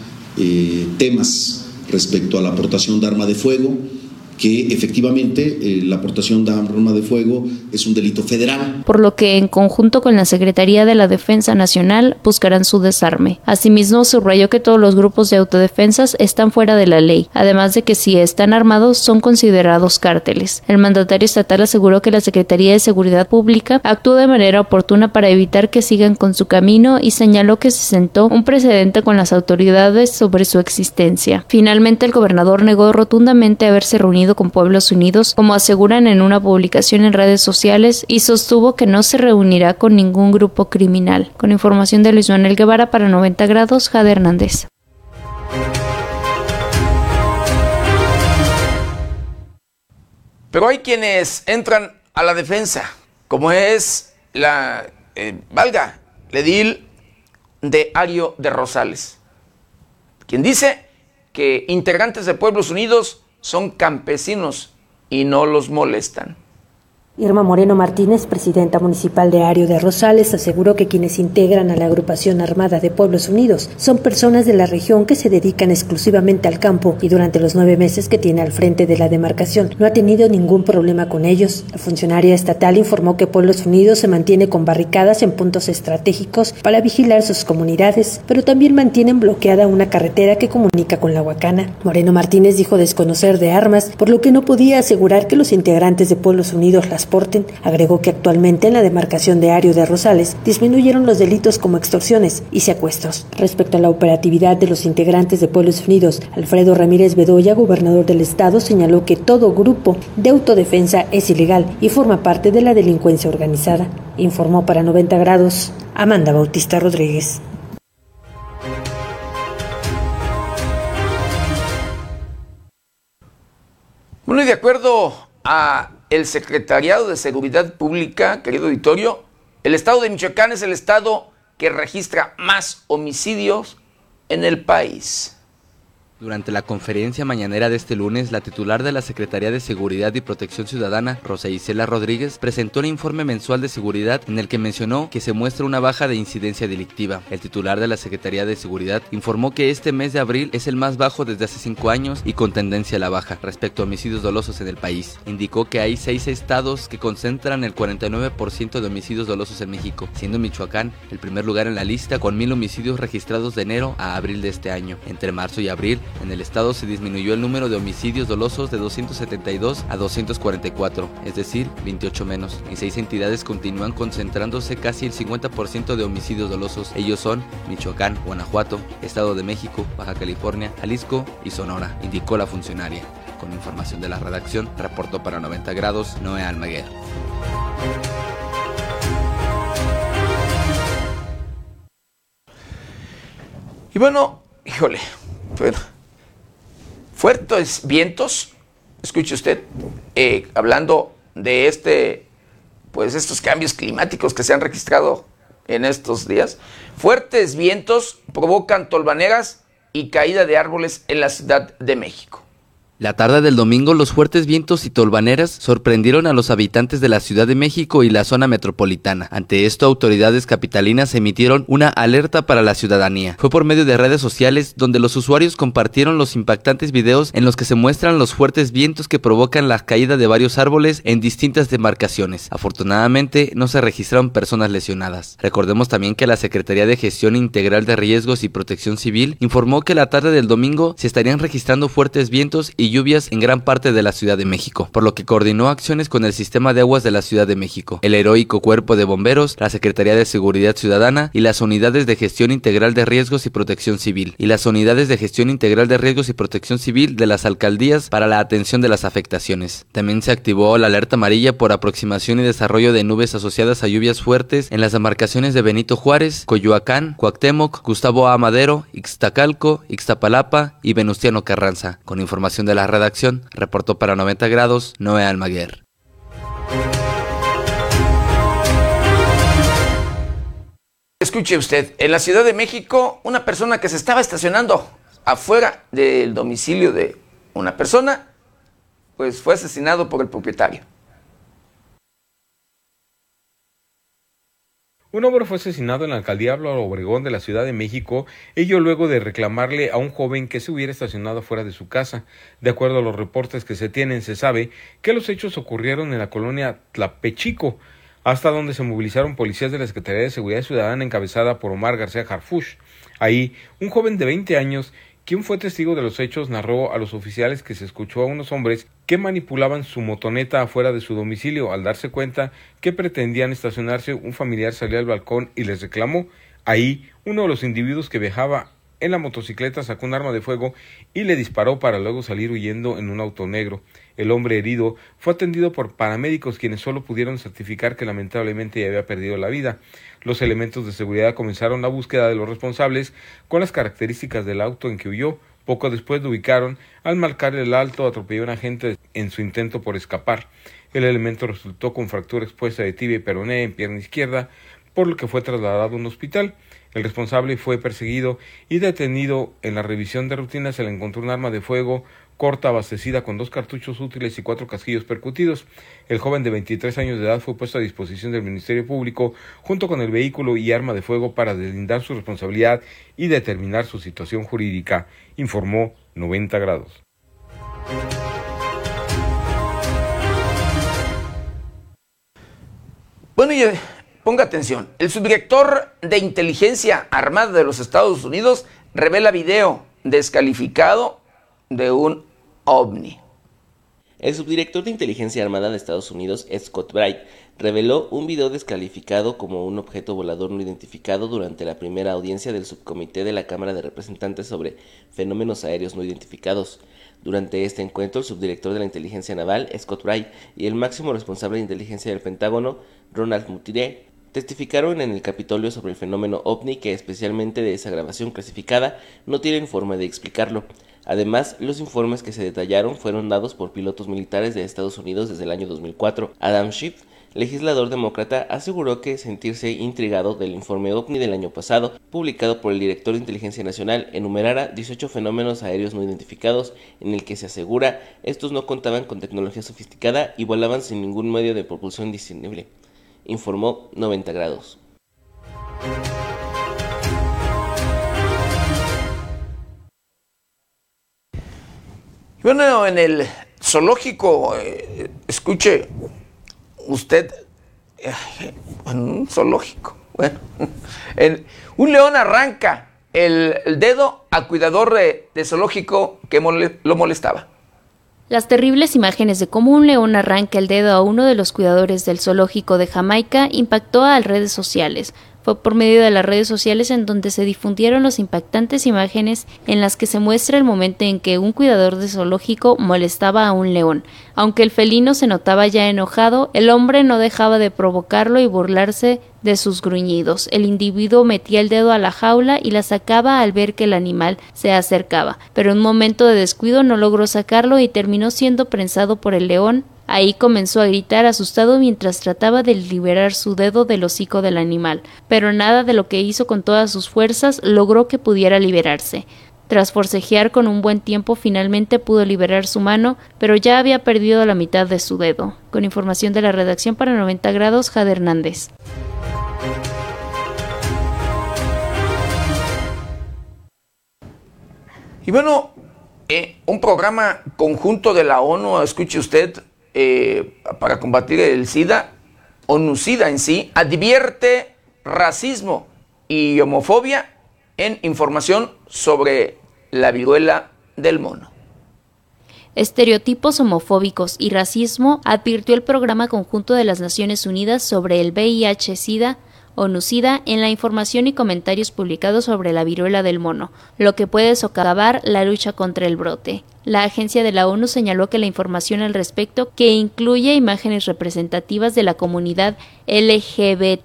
temas respecto a la aportación de arma de fuego que efectivamente eh, la aportación de arma de fuego es un delito federal. Por lo que en conjunto con la Secretaría de la Defensa Nacional buscarán su desarme. Asimismo, subrayó que todos los grupos de autodefensas están fuera de la ley, además de que si están armados son considerados cárteles. El mandatario estatal aseguró que la Secretaría de Seguridad Pública actuó de manera oportuna para evitar que sigan con su camino y señaló que se sentó un precedente con las autoridades sobre su existencia. Finalmente, el gobernador negó rotundamente haberse reunido con Pueblos Unidos, como aseguran en una publicación en redes sociales, y sostuvo que no se reunirá con ningún grupo criminal. Con información de Luis Manuel Guevara para 90 grados, Jade Hernández. Pero hay quienes entran a la defensa, como es la, eh, valga, Ledil de Ario de Rosales, quien dice que integrantes de Pueblos Unidos son campesinos y no los molestan. Irma Moreno Martínez, presidenta municipal de Ario de Rosales, aseguró que quienes integran a la agrupación armada de Pueblos Unidos son personas de la región que se dedican exclusivamente al campo y durante los nueve meses que tiene al frente de la demarcación no ha tenido ningún problema con ellos. La funcionaria estatal informó que Pueblos Unidos se mantiene con barricadas en puntos estratégicos para vigilar sus comunidades, pero también mantienen bloqueada una carretera que comunica con la Huacana. Moreno Martínez dijo desconocer de armas, por lo que no podía asegurar que los integrantes de Pueblos Unidos las Agregó que actualmente en la demarcación de Ario de Rosales disminuyeron los delitos como extorsiones y secuestros. Respecto a la operatividad de los integrantes de Pueblos Unidos, Alfredo Ramírez Bedoya, gobernador del estado, señaló que todo grupo de autodefensa es ilegal y forma parte de la delincuencia organizada. Informó para 90 grados Amanda Bautista Rodríguez. Bueno, y de acuerdo a el Secretariado de Seguridad Pública, querido auditorio, el estado de Michoacán es el estado que registra más homicidios en el país. Durante la conferencia mañanera de este lunes, la titular de la Secretaría de Seguridad y Protección Ciudadana, Rosa Isela Rodríguez, presentó un informe mensual de seguridad en el que mencionó que se muestra una baja de incidencia delictiva. El titular de la Secretaría de Seguridad informó que este mes de abril es el más bajo desde hace cinco años y con tendencia a la baja respecto a homicidios dolosos en el país. Indicó que hay seis estados que concentran el 49% de homicidios dolosos en México, siendo Michoacán el primer lugar en la lista con mil homicidios registrados de enero a abril de este año. Entre marzo y abril, En el estado se disminuyó el número de homicidios dolosos de 272 a 244, es decir, 28 menos. En seis entidades continúan concentrándose casi el 50% de homicidios dolosos. Ellos son Michoacán, Guanajuato, Estado de México, Baja California, Jalisco y Sonora, indicó la funcionaria. Con información de la redacción, reportó para 90 grados Noé Almaguer. Y bueno, híjole, bueno, fuertes vientos, escuche usted, eh, hablando de este, pues estos cambios climáticos que se han registrado en estos días, fuertes vientos provocan tolvaneras y caída de árboles en la Ciudad de México. La tarde del domingo, los fuertes vientos y tolvaneras sorprendieron a los habitantes de la Ciudad de México y la zona metropolitana. Ante esto, autoridades capitalinas emitieron una alerta para la ciudadanía. Fue por medio de redes sociales donde los usuarios compartieron los impactantes videos en los que se muestran los fuertes vientos que provocan la caída de varios árboles en distintas demarcaciones. Afortunadamente, no se registraron personas lesionadas. Recordemos también que la Secretaría de Gestión Integral de Riesgos y Protección Civil informó que la tarde del domingo se estarían registrando fuertes vientos y lluvias en gran parte de la Ciudad de México, por lo que coordinó acciones con el Sistema de Aguas de la Ciudad de México, el heroico Cuerpo de Bomberos, la Secretaría de Seguridad Ciudadana y las Unidades de Gestión Integral de Riesgos y Protección Civil, y las Unidades de Gestión Integral de Riesgos y Protección Civil de las alcaldías para la atención de las afectaciones. También se activó la alerta amarilla por aproximación y desarrollo de nubes asociadas a lluvias fuertes en las demarcaciones de Benito Juárez, Coyoacán, Cuauhtémoc, Gustavo Amadero, Ixtacalco, Ixtapalapa y Venustiano Carranza. Con información de la redacción, reportó para 90 grados Noé Almaguer. Escuche usted, en la Ciudad de México, una persona que se estaba estacionando afuera del domicilio de una persona, pues fue asesinado por el propietario. Un hombre fue asesinado en la alcaldía Álvaro Obregón de la Ciudad de México, ello luego de reclamarle a un joven que se hubiera estacionado fuera de su casa. De acuerdo a los reportes que se tienen, se sabe que los hechos ocurrieron en la colonia Tlapechico, hasta donde se movilizaron policías de la Secretaría de Seguridad Ciudadana encabezada por Omar García Harfush. Ahí, un joven de 20 años quien fue testigo de los hechos narró a los oficiales que se escuchó a unos hombres que manipulaban su motoneta afuera de su domicilio. Al darse cuenta que pretendían estacionarse, un familiar salió al balcón y les reclamó. Ahí, uno de los individuos que viajaba en la motocicleta sacó un arma de fuego y le disparó para luego salir huyendo en un auto negro. El hombre herido fue atendido por paramédicos quienes solo pudieron certificar que lamentablemente ya había perdido la vida. Los elementos de seguridad comenzaron la búsqueda de los responsables con las características del auto en que huyó. Poco después lo ubicaron al marcar el alto atropelló a un agente en su intento por escapar. El elemento resultó con fractura expuesta de tibia y peroné en pierna izquierda, por lo que fue trasladado a un hospital. El responsable fue perseguido y detenido. En la revisión de rutina se le encontró un arma de fuego corta abastecida con dos cartuchos útiles y cuatro casquillos percutidos. El joven de 23 años de edad fue puesto a disposición del Ministerio Público junto con el vehículo y arma de fuego para deslindar su responsabilidad y determinar su situación jurídica, informó 90 grados. Bueno, y ponga atención, el subdirector de inteligencia armada de los Estados Unidos revela video descalificado de un El subdirector de inteligencia armada de Estados Unidos, Scott Bright, reveló un video descalificado como un objeto volador no identificado durante la primera audiencia del subcomité de la Cámara de Representantes sobre fenómenos aéreos no identificados. Durante este encuentro, el subdirector de la inteligencia naval, Scott Bright, y el máximo responsable de inteligencia del Pentágono, Ronald Mutiré, testificaron en el Capitolio sobre el fenómeno ovni que, especialmente de esa grabación clasificada, no tienen forma de explicarlo. Además, los informes que se detallaron fueron dados por pilotos militares de Estados Unidos desde el año 2004. Adam Schiff, legislador demócrata, aseguró que sentirse intrigado del informe OVNI del año pasado, publicado por el director de Inteligencia Nacional, enumerara 18 fenómenos aéreos no identificados en el que se asegura estos no contaban con tecnología sofisticada y volaban sin ningún medio de propulsión discernible informó 90 grados. Bueno, en el zoológico, eh, escuche usted, en un zoológico, bueno, un león arranca el, dedo al cuidador de, zoológico que lo molestaba. Las terribles imágenes de cómo un león arranca el dedo a uno de los cuidadores del zoológico de Jamaica impactó a las redes sociales. Fue por medio de las redes sociales en donde se difundieron las impactantes imágenes en las que se muestra el momento en que un cuidador de zoológico molestaba a un león. Aunque el felino se notaba ya enojado, el hombre no dejaba de provocarlo y burlarse de sus gruñidos. El individuo metía el dedo a la jaula y la sacaba al ver que el animal se acercaba, pero en un momento de descuido no logró sacarlo y terminó siendo prensado por el león Ahí comenzó a gritar asustado mientras trataba de liberar su dedo del hocico del animal, pero nada de lo que hizo con todas sus fuerzas logró que pudiera liberarse. Tras forcejear con un buen tiempo, finalmente pudo liberar su mano, pero ya había perdido la mitad de su dedo. Con información de la redacción para 90 grados, Jade Hernández. Y bueno, eh, un programa conjunto de la ONU, escuche usted, eh, para combatir el SIDA, ONUCIDA en sí, advierte racismo y homofobia en información sobre la viruela del mono. Estereotipos homofóbicos y racismo advirtió el Programa Conjunto de las Naciones Unidas sobre el VIH-Sida ONUCIDA en la información y comentarios publicados sobre la viruela del mono, lo que puede socavar la lucha contra el brote. La agencia de la ONU señaló que la información al respecto, que incluye imágenes representativas de la comunidad LGBTTIA,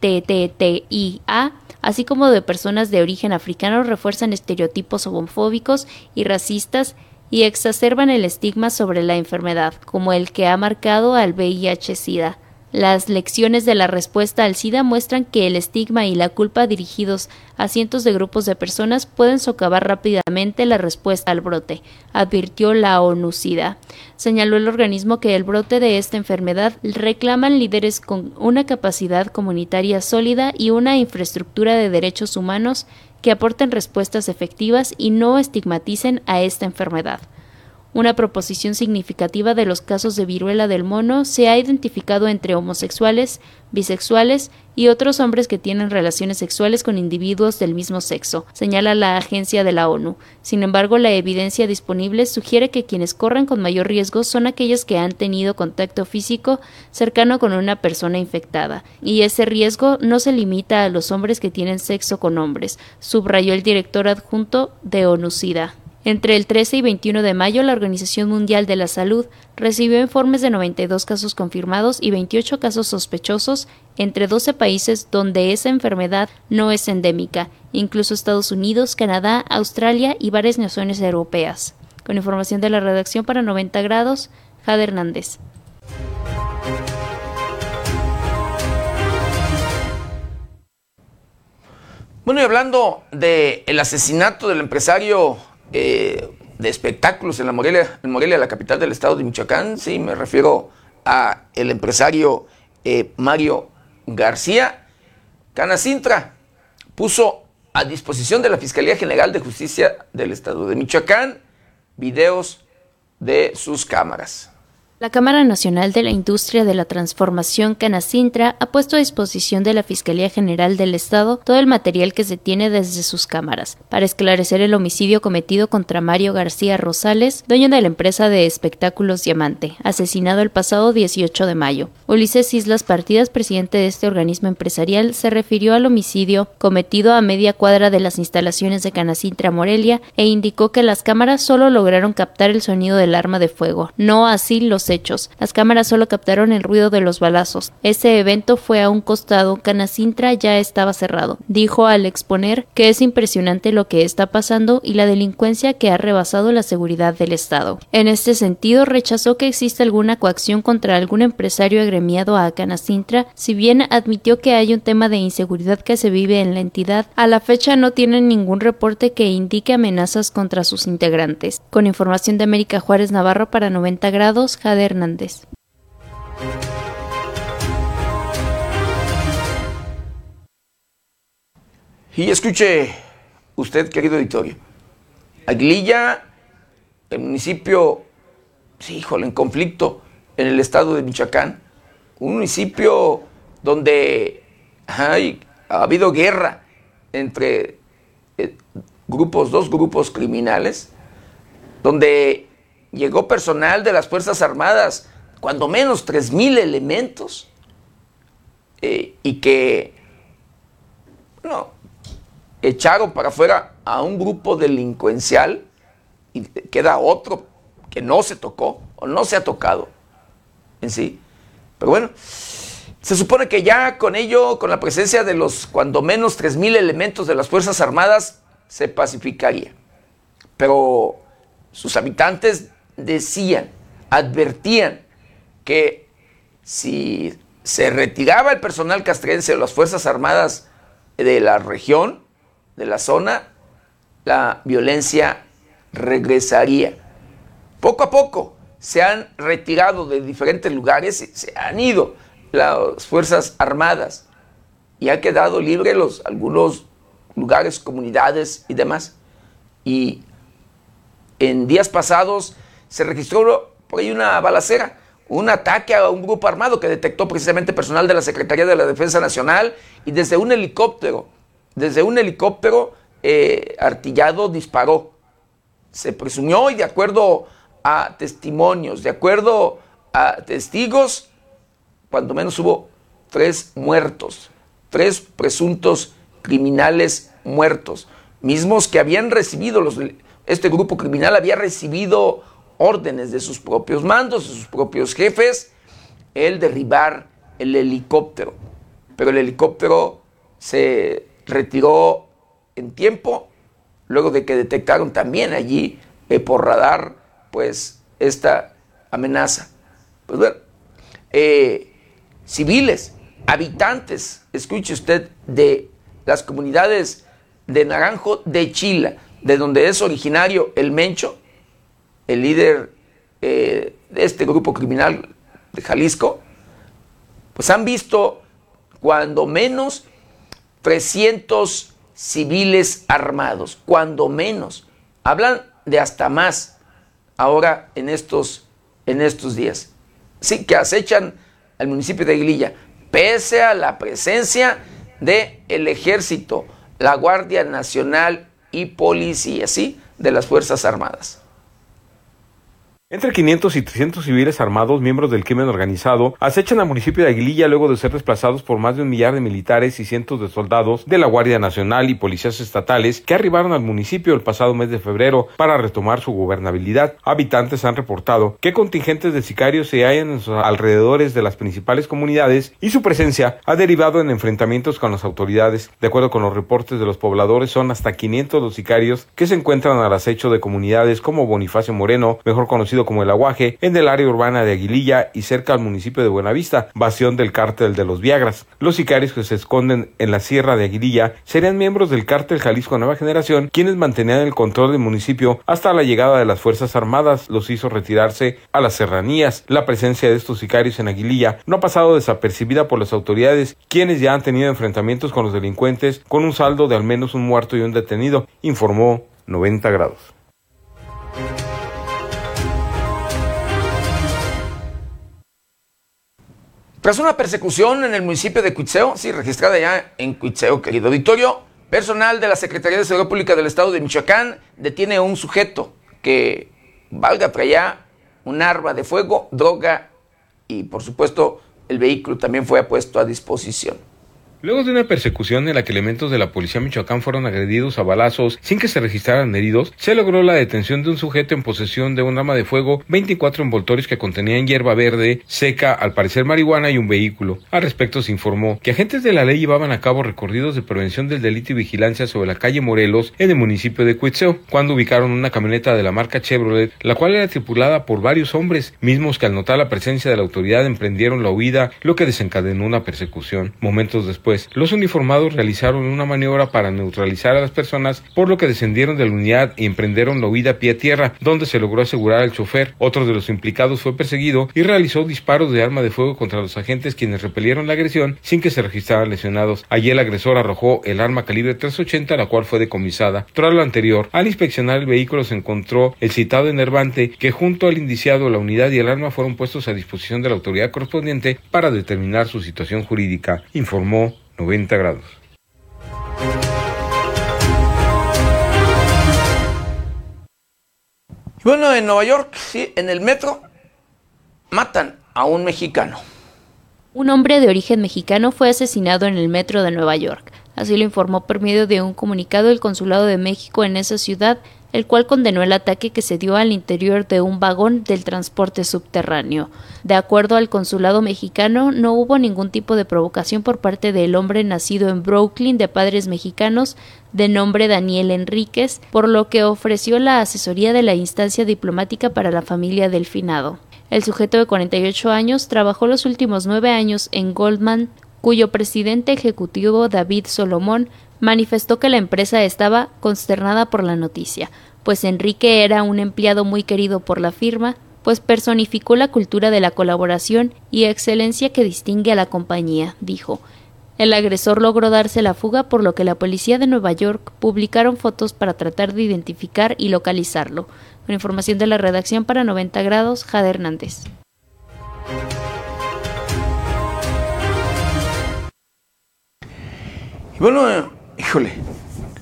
así como de personas de origen africano, refuerzan estereotipos homofóbicos y racistas y exacerban el estigma sobre la enfermedad, como el que ha marcado al VIH-Sida. Las lecciones de la respuesta al SIDA muestran que el estigma y la culpa dirigidos a cientos de grupos de personas pueden socavar rápidamente la respuesta al brote, advirtió la ONU SIDA. Señaló el organismo que el brote de esta enfermedad reclaman líderes con una capacidad comunitaria sólida y una infraestructura de derechos humanos que aporten respuestas efectivas y no estigmaticen a esta enfermedad. Una proposición significativa de los casos de viruela del mono se ha identificado entre homosexuales, bisexuales y otros hombres que tienen relaciones sexuales con individuos del mismo sexo, señala la agencia de la ONU. Sin embargo, la evidencia disponible sugiere que quienes corren con mayor riesgo son aquellos que han tenido contacto físico cercano con una persona infectada, y ese riesgo no se limita a los hombres que tienen sexo con hombres, subrayó el director adjunto de ONU-SIDA. Entre el 13 y 21 de mayo, la Organización Mundial de la Salud recibió informes de 92 casos confirmados y 28 casos sospechosos entre 12 países donde esa enfermedad no es endémica, incluso Estados Unidos, Canadá, Australia y varias naciones europeas. Con información de la redacción para 90 grados, Jade Hernández. Bueno, y hablando del asesinato del empresario eh, de espectáculos en la Morelia, en Morelia, la capital del estado de Michoacán. Sí, me refiero a el empresario eh, Mario García. Canacintra puso a disposición de la Fiscalía General de Justicia del estado de Michoacán videos de sus cámaras. La Cámara Nacional de la Industria de la Transformación Canacintra ha puesto a disposición de la Fiscalía General del Estado todo el material que se tiene desde sus cámaras para esclarecer el homicidio cometido contra Mario García Rosales, dueño de la empresa de espectáculos Diamante, asesinado el pasado 18 de mayo. Ulises Islas Partidas, presidente de este organismo empresarial, se refirió al homicidio cometido a media cuadra de las instalaciones de Canacintra Morelia e indicó que las cámaras solo lograron captar el sonido del arma de fuego, no así los hechos. Las cámaras solo captaron el ruido de los balazos. Ese evento fue a un costado. Canacintra ya estaba cerrado. Dijo al exponer que es impresionante lo que está pasando y la delincuencia que ha rebasado la seguridad del Estado. En este sentido, rechazó que exista alguna coacción contra algún empresario agremiado a Canacintra, si bien admitió que hay un tema de inseguridad que se vive en la entidad, a la fecha no tienen ningún reporte que indique amenazas contra sus integrantes. Con información de América Juárez Navarro para 90 grados, Hernández. Y escuche usted, querido auditorio, Aguililla, el municipio, sí, híjole, en conflicto en el estado de Michoacán, un municipio donde ha habido guerra entre eh, grupos, dos grupos criminales, donde llegó personal de las Fuerzas Armadas, cuando menos 3.000 elementos, eh, y que, bueno, echaron para afuera a un grupo delincuencial y queda otro que no se tocó o no se ha tocado en sí. Pero bueno, se supone que ya con ello, con la presencia de los cuando menos 3.000 elementos de las Fuerzas Armadas, se pacificaría. Pero sus habitantes decían, advertían que si se retiraba el personal castrense de las Fuerzas Armadas de la región, de la zona, la violencia regresaría. Poco a poco se han retirado de diferentes lugares se han ido las Fuerzas Armadas y ha quedado libre los, algunos lugares, comunidades y demás. Y en días pasados se registró por ahí una balacera, un ataque a un grupo armado que detectó precisamente personal de la Secretaría de la Defensa Nacional y desde un helicóptero, desde un helicóptero eh, artillado disparó. Se presumió y de acuerdo a testimonios, de acuerdo a testigos, cuando menos hubo tres muertos, tres presuntos criminales muertos, mismos que habían recibido, los, este grupo criminal había recibido órdenes de sus propios mandos, de sus propios jefes, el derribar el helicóptero. Pero el helicóptero se retiró en tiempo, luego de que detectaron también allí eh, por radar, pues, esta amenaza. Pues bueno, eh, civiles, habitantes, escuche usted, de las comunidades de Naranjo de Chila, de donde es originario el Mencho, el líder eh, de este grupo criminal de Jalisco, pues han visto cuando menos 300 civiles armados, cuando menos. Hablan de hasta más ahora en estos, en estos días. Sí, que acechan al municipio de Aguililla, pese a la presencia del el ejército, la Guardia Nacional y policía, ¿sí? De las Fuerzas Armadas. Entre 500 y 300 civiles armados, miembros del crimen organizado, acechan al municipio de Aguililla luego de ser desplazados por más de un millar de militares y cientos de soldados de la Guardia Nacional y policías estatales que arribaron al municipio el pasado mes de febrero para retomar su gobernabilidad. Habitantes han reportado que contingentes de sicarios se hallan en sus alrededores de las principales comunidades y su presencia ha derivado en enfrentamientos con las autoridades. De acuerdo con los reportes de los pobladores, son hasta 500 los sicarios que se encuentran al acecho de comunidades como Bonifacio Moreno, mejor conocido como el Aguaje, en el área urbana de Aguililla y cerca al municipio de Buenavista, bastión del cártel de los Viagras. Los sicarios que se esconden en la sierra de Aguililla serían miembros del cártel Jalisco Nueva Generación, quienes mantenían el control del municipio hasta la llegada de las Fuerzas Armadas, los hizo retirarse a las serranías. La presencia de estos sicarios en Aguililla no ha pasado desapercibida por las autoridades, quienes ya han tenido enfrentamientos con los delincuentes con un saldo de al menos un muerto y un detenido, informó 90 grados. Tras una persecución en el municipio de Cuitzeo, sí, registrada ya en Cuitzeo, querido auditorio, personal de la Secretaría de Seguridad Pública del Estado de Michoacán detiene a un sujeto que valga para allá un arma de fuego, droga y por supuesto el vehículo también fue puesto a disposición. Luego de una persecución en la que elementos de la policía Michoacán fueron agredidos a balazos sin que se registraran heridos, se logró la detención de un sujeto en posesión de un arma de fuego, 24 envoltorios que contenían hierba verde, seca, al parecer marihuana y un vehículo. Al respecto se informó que agentes de la ley llevaban a cabo recorridos de prevención del delito y vigilancia sobre la calle Morelos en el municipio de Cuitzeo, cuando ubicaron una camioneta de la marca Chevrolet, la cual era tripulada por varios hombres, mismos que al notar la presencia de la autoridad emprendieron la huida, lo que desencadenó una persecución. Momentos después los uniformados realizaron una maniobra para neutralizar a las personas, por lo que descendieron de la unidad y emprendieron la huida a pie a tierra, donde se logró asegurar al chofer. Otro de los implicados fue perseguido y realizó disparos de arma de fuego contra los agentes quienes repelieron la agresión sin que se registraran lesionados. Allí el agresor arrojó el arma calibre 380, la cual fue decomisada. Tras lo anterior, al inspeccionar el vehículo se encontró el citado enervante que junto al indiciado la unidad y el arma fueron puestos a disposición de la autoridad correspondiente para determinar su situación jurídica, informó 90 grados. Bueno, en Nueva York, sí, en el metro, matan a un mexicano. Un hombre de origen mexicano fue asesinado en el metro de Nueva York. Así lo informó por medio de un comunicado el Consulado de México en esa ciudad, el cual condenó el ataque que se dio al interior de un vagón del transporte subterráneo. De acuerdo al consulado mexicano, no hubo ningún tipo de provocación por parte del hombre nacido en Brooklyn de padres mexicanos de nombre Daniel Enríquez, por lo que ofreció la asesoría de la instancia diplomática para la familia del finado. El sujeto de 48 años trabajó los últimos nueve años en Goldman, cuyo presidente ejecutivo David Solomón manifestó que la empresa estaba consternada por la noticia, pues Enrique era un empleado muy querido por la firma, pues personificó la cultura de la colaboración y excelencia que distingue a la compañía, dijo. El agresor logró darse la fuga por lo que la policía de Nueva York publicaron fotos para tratar de identificar y localizarlo. Con información de la redacción para 90 grados, Jade Hernández. Y bueno, híjole,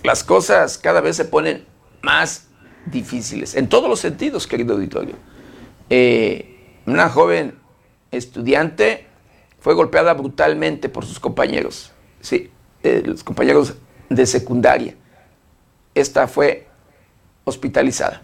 las cosas cada vez se ponen más difíciles, en todos los sentidos, querido auditorio. Eh, una joven estudiante fue golpeada brutalmente por sus compañeros, sí, los compañeros de secundaria. Esta fue hospitalizada.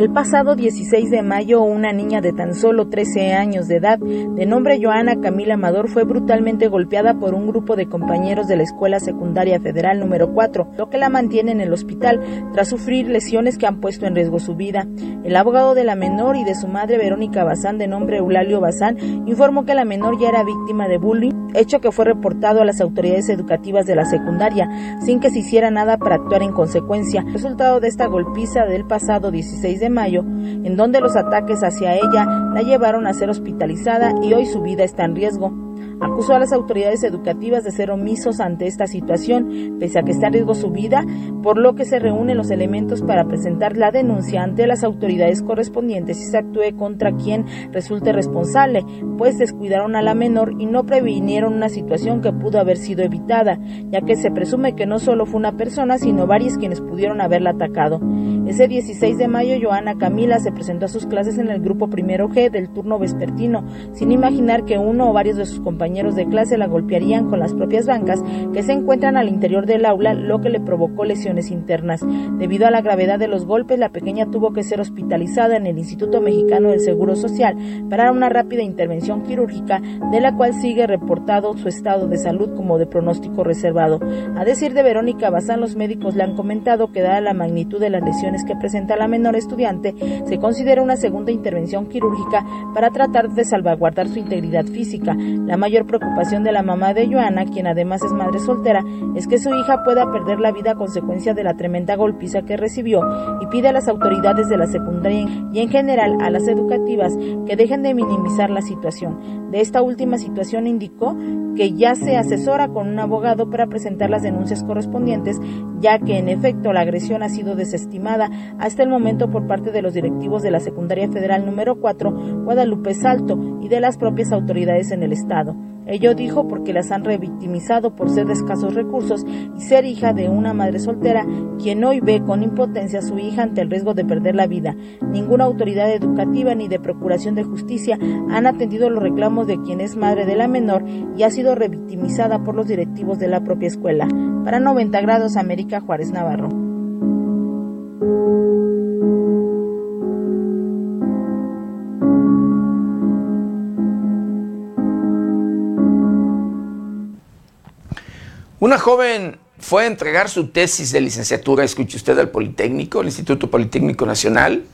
El pasado 16 de mayo, una niña de tan solo 13 años de edad, de nombre Joana Camila Amador, fue brutalmente golpeada por un grupo de compañeros de la Escuela Secundaria Federal número 4, lo que la mantiene en el hospital tras sufrir lesiones que han puesto en riesgo su vida. El abogado de la menor y de su madre Verónica Bazán, de nombre Eulalio Bazán, informó que la menor ya era víctima de bullying, hecho que fue reportado a las autoridades educativas de la secundaria, sin que se hiciera nada para actuar en consecuencia. Resultado de esta golpiza del pasado 16 de mayo, en donde los ataques hacia ella la llevaron a ser hospitalizada y hoy su vida está en riesgo acusó a las autoridades educativas de ser omisos ante esta situación, pese a que está en riesgo su vida, por lo que se reúnen los elementos para presentar la denuncia ante las autoridades correspondientes y se actúe contra quien resulte responsable, pues descuidaron a la menor y no previnieron una situación que pudo haber sido evitada, ya que se presume que no solo fue una persona, sino varias quienes pudieron haberla atacado. Ese 16 de mayo, Joana Camila se presentó a sus clases en el grupo primero G del turno vespertino, sin imaginar que uno o varios de sus compañeros compañeros de clase la golpearían con las propias bancas que se encuentran al interior del aula, lo que le provocó lesiones internas. Debido a la gravedad de los golpes, la pequeña tuvo que ser hospitalizada en el Instituto Mexicano del Seguro Social para una rápida intervención quirúrgica, de la cual sigue reportado su estado de salud como de pronóstico reservado. A decir de Verónica Bazán, los médicos le han comentado que dada la magnitud de las lesiones que presenta la menor estudiante, se considera una segunda intervención quirúrgica para tratar de salvaguardar su integridad física. La mayor preocupación de la mamá de Joana, quien además es madre soltera, es que su hija pueda perder la vida a consecuencia de la tremenda golpiza que recibió y pide a las autoridades de la secundaria y en general a las educativas que dejen de minimizar la situación. De esta última situación indicó que ya se asesora con un abogado para presentar las denuncias correspondientes, ya que en efecto la agresión ha sido desestimada hasta el momento por parte de los directivos de la Secundaria Federal número 4, Guadalupe Salto, de las propias autoridades en el Estado. Ello dijo porque las han revictimizado por ser de escasos recursos y ser hija de una madre soltera, quien hoy ve con impotencia a su hija ante el riesgo de perder la vida. Ninguna autoridad educativa ni de procuración de justicia han atendido los reclamos de quien es madre de la menor y ha sido revictimizada por los directivos de la propia escuela. Para 90 grados América Juárez Navarro. Una joven fue a entregar su tesis de licenciatura, escuche usted, al Politécnico, el Instituto Politécnico Nacional,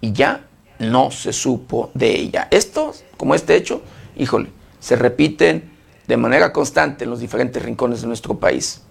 y ya no se supo de ella. Esto, como este hecho, híjole, se repiten de manera constante en los diferentes rincones de nuestro país.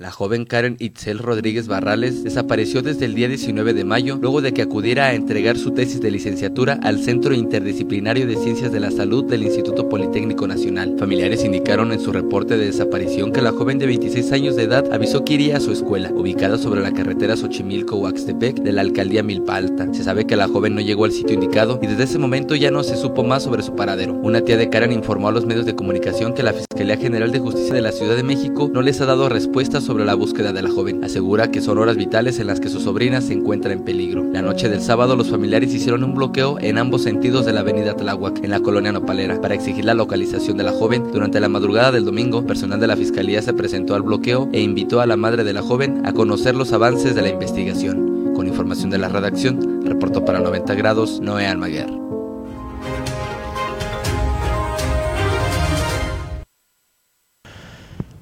La joven Karen Itzel Rodríguez Barrales desapareció desde el día 19 de mayo luego de que acudiera a entregar su tesis de licenciatura al Centro Interdisciplinario de Ciencias de la Salud del Instituto Politécnico Nacional. Familiares indicaron en su reporte de desaparición que la joven de 26 años de edad avisó que iría a su escuela, ubicada sobre la carretera Xochimilco-Huaxtepec de la alcaldía Milpa Alta. Se sabe que la joven no llegó al sitio indicado y desde ese momento ya no se supo más sobre su paradero. Una tía de Karen informó a los medios de comunicación que la Fiscalía General de Justicia de la Ciudad de México no les ha dado respuestas sobre la búsqueda de la joven. Asegura que son horas vitales en las que su sobrina se encuentra en peligro. La noche del sábado los familiares hicieron un bloqueo en ambos sentidos de la avenida Tláhuac, en la colonia Nopalera, para exigir la localización de la joven. Durante la madrugada del domingo, personal de la fiscalía se presentó al bloqueo e invitó a la madre de la joven a conocer los avances de la investigación. Con información de la redacción, reportó para 90 grados Noé Almaguer.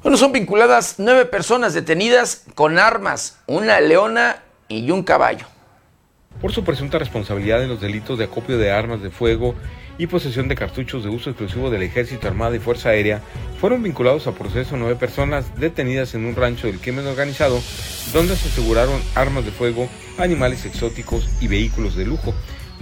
Bueno, son vinculadas nueve personas detenidas con armas, una leona y un caballo. Por su presunta responsabilidad en los delitos de acopio de armas de fuego y posesión de cartuchos de uso exclusivo del Ejército Armada y Fuerza Aérea, fueron vinculados a proceso nueve personas detenidas en un rancho del crimen organizado, donde se aseguraron armas de fuego, animales exóticos y vehículos de lujo.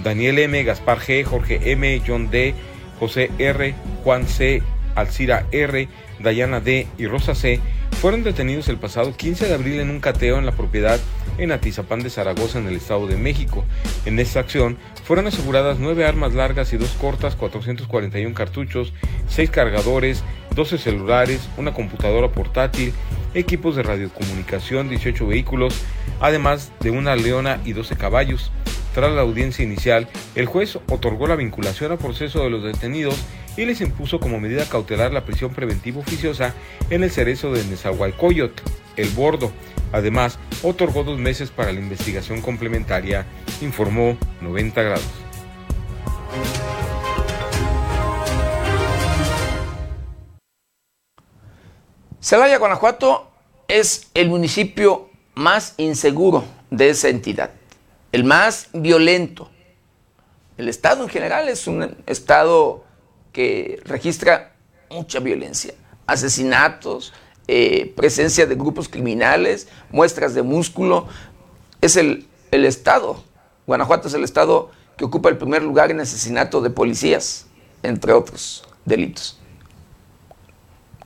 Daniel M., Gaspar G., Jorge M., John D., José R., Juan C., Alcira R., Dayana D. y Rosa C. fueron detenidos el pasado 15 de abril en un cateo en la propiedad en Atizapán de Zaragoza, en el Estado de México. En esta acción fueron aseguradas nueve armas largas y dos cortas, 441 cartuchos, seis cargadores, 12 celulares, una computadora portátil, equipos de radiocomunicación, 18 vehículos, además de una leona y 12 caballos. Tras la audiencia inicial, el juez otorgó la vinculación a proceso de los detenidos y les impuso como medida cautelar la prisión preventiva oficiosa en el cerezo de Nezahualcóyotl, el bordo. Además, otorgó dos meses para la investigación complementaria, informó 90 grados. Celaya, Guanajuato es el municipio más inseguro de esa entidad el más violento. El Estado en general es un Estado que registra mucha violencia, asesinatos, eh, presencia de grupos criminales, muestras de músculo. Es el, el Estado, Guanajuato es el Estado que ocupa el primer lugar en asesinato de policías, entre otros delitos.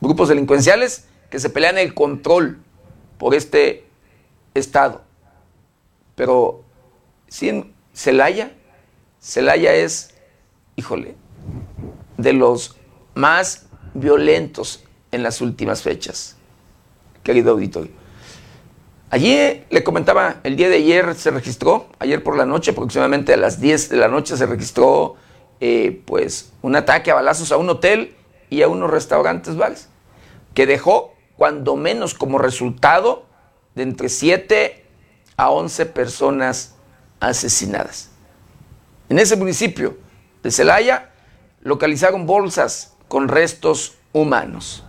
Grupos delincuenciales que se pelean el control por este Estado. Pero Sí, en Celaya, Celaya es, híjole, de los más violentos en las últimas fechas, querido auditorio. Allí le comentaba, el día de ayer se registró, ayer por la noche, aproximadamente a las 10 de la noche, se registró eh, pues un ataque a balazos a un hotel y a unos restaurantes bares, que dejó cuando menos como resultado de entre 7 a 11 personas asesinadas. En ese municipio de Celaya localizaron bolsas con restos humanos.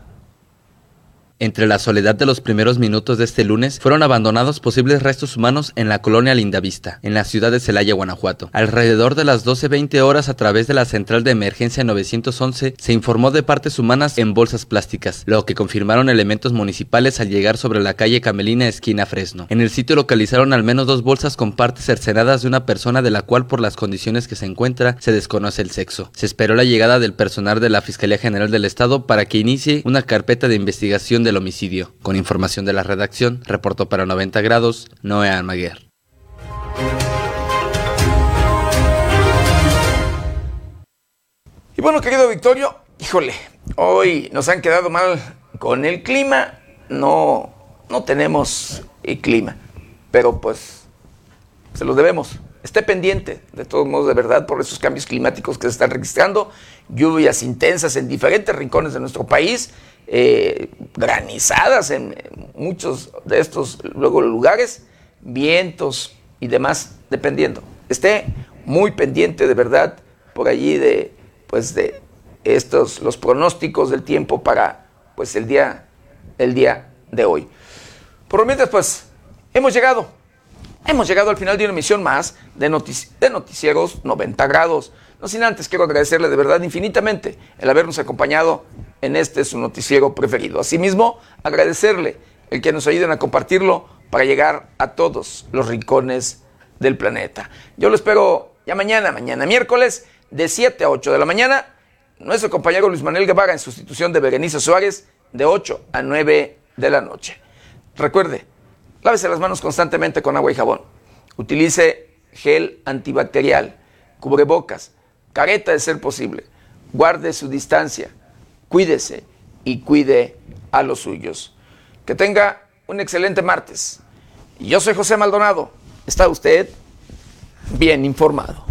Entre la soledad de los primeros minutos de este lunes fueron abandonados posibles restos humanos en la colonia Lindavista, en la ciudad de Celaya, Guanajuato. Alrededor de las 12.20 horas a través de la central de emergencia 911 se informó de partes humanas en bolsas plásticas, lo que confirmaron elementos municipales al llegar sobre la calle Camelina esquina Fresno. En el sitio localizaron al menos dos bolsas con partes cercenadas de una persona de la cual por las condiciones que se encuentra se desconoce el sexo. Se esperó la llegada del personal de la Fiscalía General del Estado para que inicie una carpeta de investigación de del homicidio. Con información de la redacción, reportó para 90 grados Noé Almaguer. Y bueno, querido Victorio, híjole, hoy nos han quedado mal con el clima. No, no tenemos el clima, pero pues se lo debemos. Esté pendiente, de todos modos, de verdad, por esos cambios climáticos que se están registrando, lluvias intensas en diferentes rincones de nuestro país eh, granizadas en muchos de estos luego lugares, vientos y demás, dependiendo. Esté muy pendiente de verdad por allí de pues de estos los pronósticos del tiempo para pues el día el día de hoy. Por lo mientras pues hemos llegado hemos llegado al final de una emisión más de, de noticieros 90 grados. No sin antes quiero agradecerle de verdad infinitamente el habernos acompañado en este su noticiero preferido. Asimismo, agradecerle el que nos ayuden a compartirlo para llegar a todos los rincones del planeta. Yo lo espero ya mañana, mañana miércoles, de 7 a 8 de la mañana. Nuestro compañero Luis Manuel Guevara en sustitución de Berenice Suárez, de 8 a 9 de la noche. Recuerde, lávese las manos constantemente con agua y jabón. Utilice gel antibacterial, cubrebocas, careta de ser posible. Guarde su distancia, cuídese y cuide a los suyos. Que tenga un excelente martes. Yo soy José Maldonado. ¿Está usted bien informado?